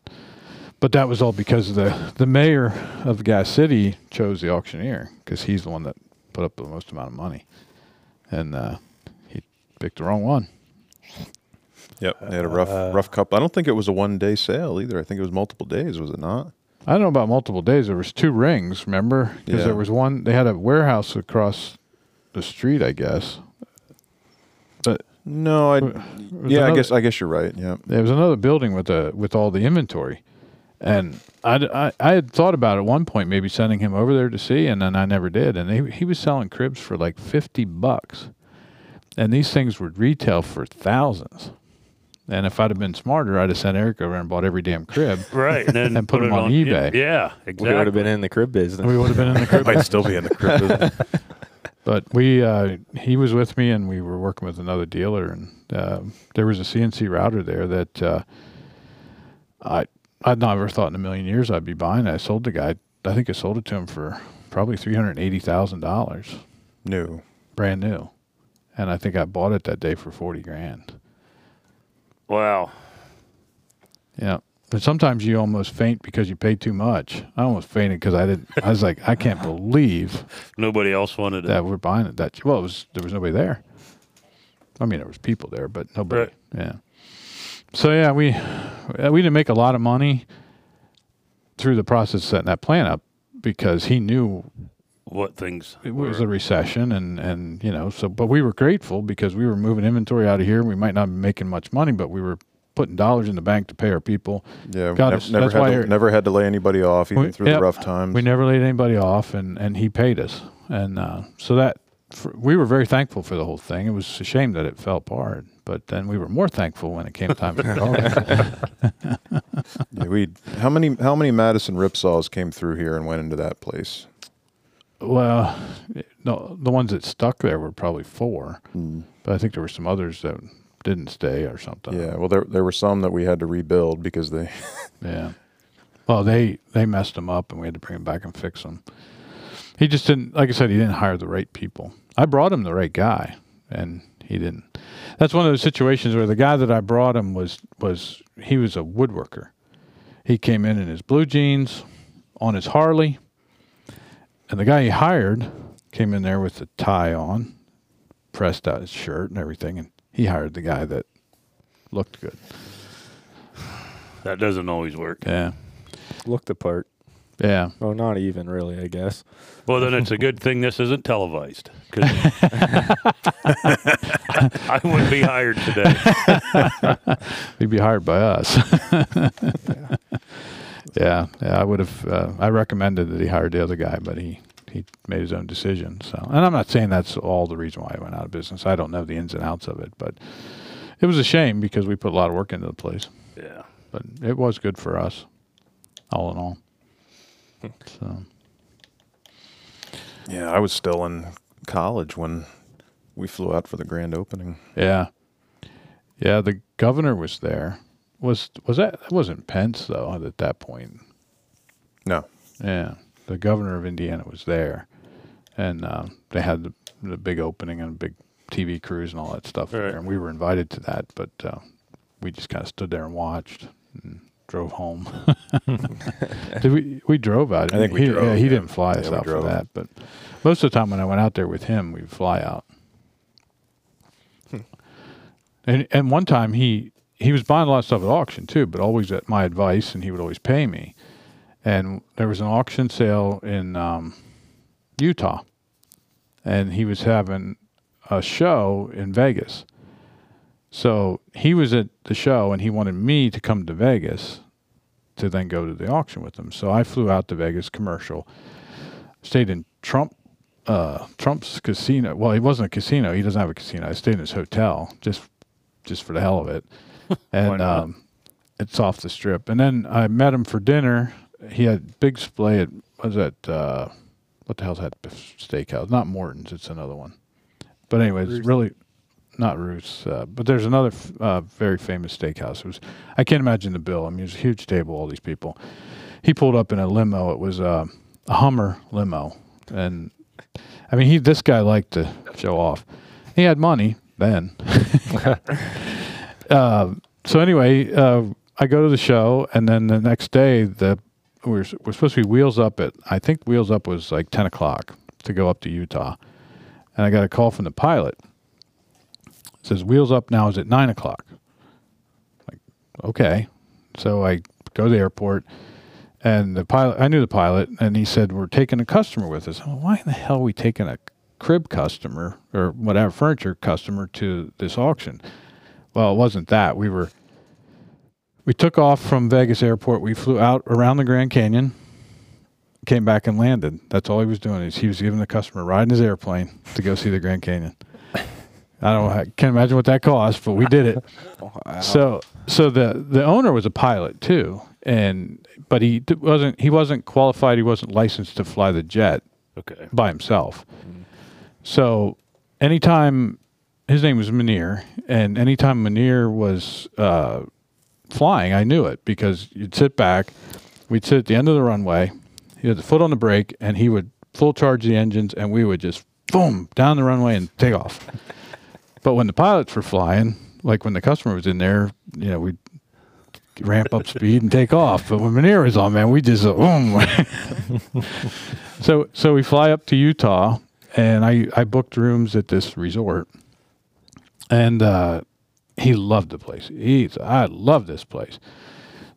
But that was all because the the mayor of Gas City chose the auctioneer because he's the one that put up the most amount of money, and uh, he picked the wrong one. Yep, they had a rough Uh, rough couple. I don't think it was a one day sale either. I think it was multiple days. Was it not? I don't know about multiple days. There was two rings, remember? Because Yeah. there was one. They had a warehouse across the street, I guess. But No, I. Yeah, I guess I guess you're right. Yeah. there was another building with a with all the inventory, and I, I, I had thought about at one point maybe sending him over there to see, and then I never did. And he he was selling cribs for like fifty bucks, and these things would retail for thousands. And if I'd have been smarter, I'd have sent Eric over and bought every damn crib. Right, and then And put 'em it on eBay. Yeah, exactly. We would have been in the crib business. we would have been in the crib. Might still be in the crib. business. But we, uh, he was with me, and we were working with another dealer, and uh, there was a CNC router there that uh, I I'd never thought in a million years I'd be buying. I sold the guy. I think I sold it to him for probably three hundred eighty thousand dollars, New. brand new, and I think I bought it that day for forty grand. Wow. Yeah. But sometimes you almost faint because you pay too much. I almost fainted because I didn't. I was like, I can't believe Nobody else wanted it. that we're buying it that well it was there was nobody there i mean there was people there but nobody Right. yeah so yeah we uh, we didn't make a lot of money through the process of setting that plan up because he knew what things it was were. a recession and and you know so but we were grateful because we were moving inventory out of here we might not be making much money but we were putting dollars in the bank to pay our people Yeah. God, nev- never that's why had to, never had to lay anybody off even We- through the rough times. We never laid anybody off, and and he paid us, and uh, so that for, we were very thankful for the whole thing. It was a shame that it fell apart, but then we were more thankful when it came time to go. Yeah, we how many how many Mattison ripsaws came through here and went into that place? Well, no, the ones that stuck there were probably four, Mm. but I think there were some others that didn't stay or something. Yeah, well, there there were some that we had to rebuild because they. Yeah. Well, they they messed them up, and we had to bring them back and fix them. He just didn't, like I said, he didn't hire the right people. I brought him the right guy, and he didn't. That's one of those situations where the guy that I brought him was was he was a woodworker. He came in in his blue jeans, on his Harley, and the guy he hired came in there with a tie on, pressed out his shirt and everything, and he hired the guy that looked good. that doesn't always work. Yeah, Looked the part. yeah. Well, not even really, I guess. Well, then it's a good thing this isn't televised because I wouldn't be hired today. He'd be hired by us. yeah, yeah. I would have. Uh, I recommended that he hired the other guy, but he he made his own decision. So, and I'm not saying that's all the reason why he went out of business. I don't know the ins and outs of it, but it was a shame because we put a lot of work into the place. Yeah. But it was good for us, all in all. So Yeah, I was still in college when we flew out for the grand opening. yeah, Yeah, the governor was there. Was was that that wasn't Pence though at that point? No. Yeah, the governor of Indiana was there, and uh, they had the, the big opening and big TV crews and all that stuff Right. there, and we were invited to that, but uh, we just kind of stood there and watched and drove home. Did we? We drove out. I think we he, drove, Yeah, he yeah. didn't fly us Yeah, out for that, but most of the time when I went out there with him, we'd fly out. Hmm. And and one time he he was buying a lot of stuff at auction too, but always at my advice, and he would always pay me. And there was an auction sale in um, Utah, and he was having a show in Vegas. So he was at the show, and he wanted me to come to Vegas to then go to the auction with him. So I flew out to Vegas commercial, stayed in Trump uh, Trump's casino. Well, he wasn't a casino. He doesn't have a casino. I stayed in his hotel just just for the hell of it, and um, it's off the strip. And then I met him for dinner. He had big display at was that uh, what the hell's that steakhouse? Not Morton's. It's another one. But anyway, it's really not Ruth's. Uh, but there's another f- uh, very famous steakhouse. It was I can't imagine the bill. I mean, it was a huge table, all these people. He pulled up in a limo. It was uh, a Hummer limo, and I mean, he this guy liked to show off. He had money then. uh, so anyway, uh, I go to the show, and then the next day, the we're we're supposed to be wheels up at I think wheels up was like ten o'clock to go up to Utah, and I got a call from the pilot. It says wheels up now is at nine o'clock. Like, okay, so I go to the airport. And the pilot, I knew the pilot, and he said, "We're taking a customer with us." Why in the hell are we taking a crib customer or whatever furniture customer to this auction? Well, it wasn't that. We were we took off from Vegas airport. We flew out around the Grand Canyon, came back and landed. That's all he was doing. Is he was giving the customer a ride in his airplane to go see the Grand Canyon. I don't. I can't imagine what that cost, but we did it. So, so the the owner was a pilot too, and but he wasn't he wasn't qualified. He wasn't licensed to fly the jet Okay. by himself. Mm-hmm. So anytime his name was Munir, and anytime Munir was uh, flying, I knew it because you'd sit back, we'd sit at the end of the runway, he had the foot on the brake, and he would full charge the engines, and we would just boom down the runway and take off. but when the pilots were flying, like when the customer was in there, you know, we'd ramp up speed and take off. But when Munir was on, man, we just uh, boom. so so we fly up to Utah, and I I booked rooms at this resort, and uh, he loved the place. He's I love this place.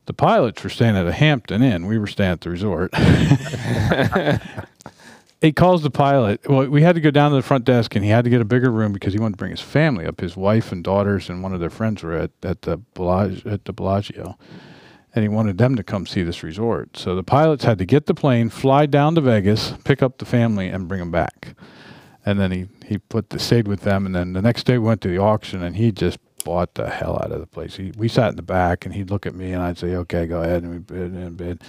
The pilots were staying at a Hampton Inn. We were staying at the resort. he calls the pilot. Well, we had to go down to the front desk, and he had to get a bigger room because he wanted to bring his family up. His wife and daughters and one of their friends were at at the Bellagio, at the Bellagio, and he wanted them to come see this resort. So the pilots had to get the plane, fly down to Vegas, pick up the family, and bring them back. And then he he put the stayed with them, and then the next day we went to the auction, and he just bought the hell out of the place. He, we sat in the back, and he'd look at me, and I'd say, "Okay, go ahead," and we bid and bid.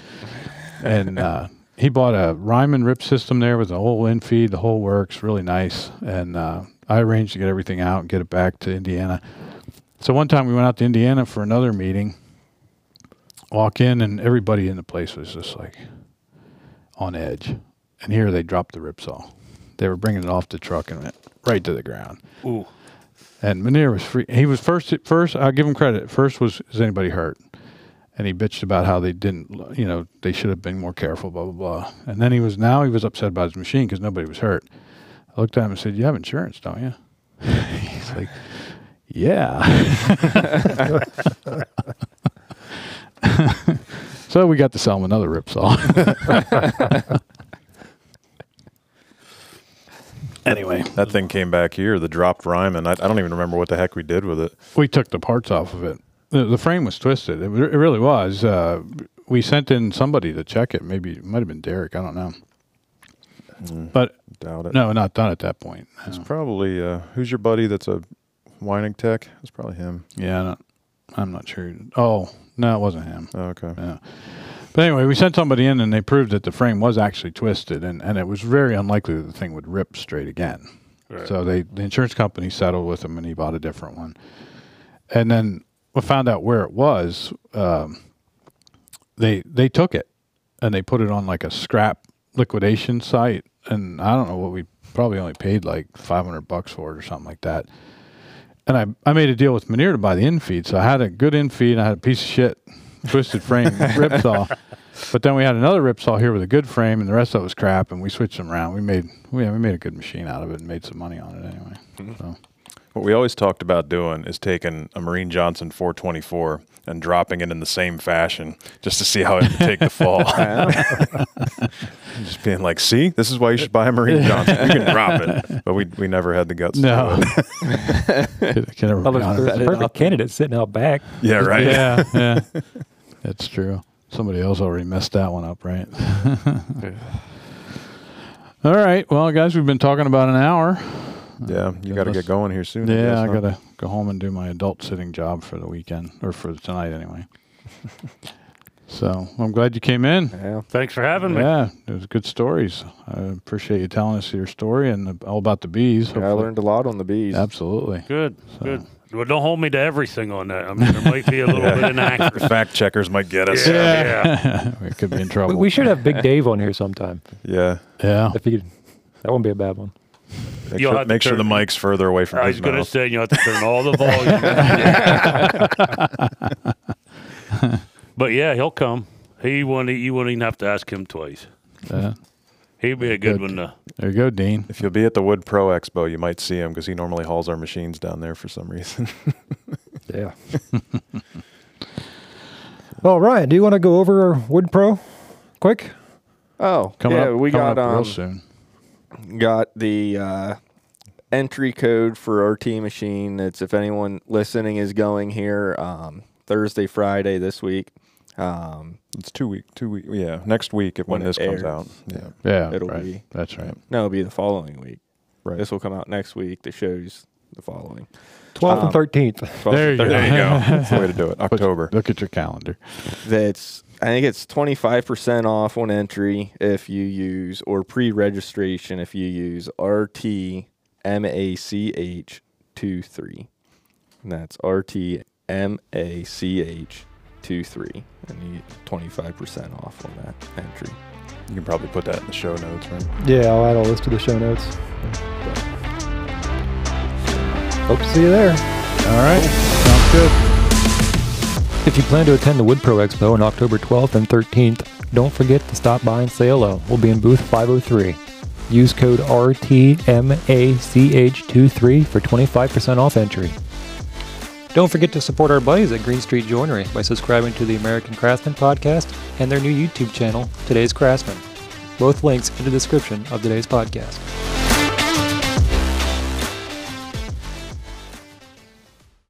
And uh, he bought a Raimann rip system there with the whole infeed, the whole works, really nice. And uh, I arranged to get everything out and get it back to Indiana. So one time we went out to Indiana for another meeting. Walk in, and everybody in the place was just like on edge. And here they dropped the ripsaw. They were bringing it off the truck and went right to the ground. Ooh. And Munir was free. He was first. First, I'll give him credit. First was is anybody hurt? And he bitched about how they didn't. You know, they should have been more careful. Blah blah blah. And then he was now he was upset about his machine because nobody was hurt. I looked at him and said, "You have insurance, don't you?" He's like, "Yeah." so we got to sell him another ripsaw. anyway, That thing came back here, the dropped Raimann. I, I don't even remember what the heck we did with it. we took the parts off of it. The, the frame was twisted. It, it really was. Uh, we sent in somebody to check it. Maybe it might have been Derek. I don't know. But Doubt it. no, not done at that point. It's No. probably, uh, who's your buddy that's a Weinig tech? It's probably him. Yeah, not, I'm not sure. Oh no, it wasn't him. Oh, okay. Yeah. But anyway, we sent somebody in and they proved that the frame was actually twisted and, and it was very unlikely that the thing would rip straight again. Right. So they the insurance company settled with him and he bought a different one. and then we found out where it was. Um, they they took it and they put it on like a scrap liquidation site, and I don't know what we probably only paid like five hundred bucks for it or something like that. And I I made a deal with Manier to buy the infeed, so I had a good infeed. And I had a piece of shit twisted frame rip saw. But then we had another rip saw here with a good frame, and the rest of it was crap. And we switched them around. We made we, we made a good machine out of it and made some money on it anyway. Mm-hmm. So What we always talked about doing is taking a Mereen Johnson 424 and dropping it in the same fashion just to see how it would take the fall. just being like, see, this is why you should buy a Mereen Johnson. You can drop it. But we, we never had the guts no, to do it. Can- can never Well, there's, there's a perfect candidate sitting out back. Yeah, right. Yeah, yeah, that's true. Somebody else already messed that one up, right? All right, well, guys, we've been talking about an hour. Yeah, you got to get going here soon. Yeah, guess, I huh? gotta go home and do my adult sitting job for the weekend or for tonight anyway. so I'm glad you came in. Yeah. Thanks for having me. Yeah, it was good stories. I appreciate you telling us your story and all about the bees. I learned a lot on the bees. Absolutely. Good, good. Well, don't hold me to everything on that. I mean, there might be a little bit inaccurate. Fact checkers might get us. Yeah, yeah. we could be in trouble. we should have Big Dave on here sometime. Yeah. yeah. If you could, that wouldn't be a bad one. Make, You'll sure, have to make sure the mic's further away from I his was going to say you have to turn all the volume. but yeah, he'll come. He won't. You won't even have to ask him twice. Yeah. He'd be a good, Good. one to. There you go, Dean. If you'll be at the Wood Pro Expo, you might see him because he normally hauls our machines down there for some reason. Yeah. well, Ryan, do you want to go over Wood Pro quick? Oh, Coming yeah, up, we coming got up real um, soon. got the uh, entry code for RT machine. It's if anyone listening is going here um, Thursday, Friday this week. Um, it's two week, two week. Yeah, next week if when, When it this comes out. Yeah, Yeah, it'll right. be- That's right. no, it'll be the following week. right. This will come out next week. The show's the following. 12th Um, and 13th. There you there go. you go. That's the way to do it. October. Look at your calendar. That's I think it's twenty five percent off on entry if you use or pre registration if you use RT MACH 23. And that's RT MACH 23 and you get 25% off on that entry. You can probably put that in the show notes, right? Yeah, I'll add all this to the show notes. Hope to see you there. All right. Sounds good. If you plan to attend the Wood Pro Expo on October 12th and 13th, don't forget to stop by and say hello. We'll be in booth 503. Use code RTMACH23 for 25% off entry. Don't forget to support our buddies at Greene Street Joinery by subscribing to the American Craftsman podcast and their new YouTube channel, Today's Craftsman. Both links in the description of today's podcast.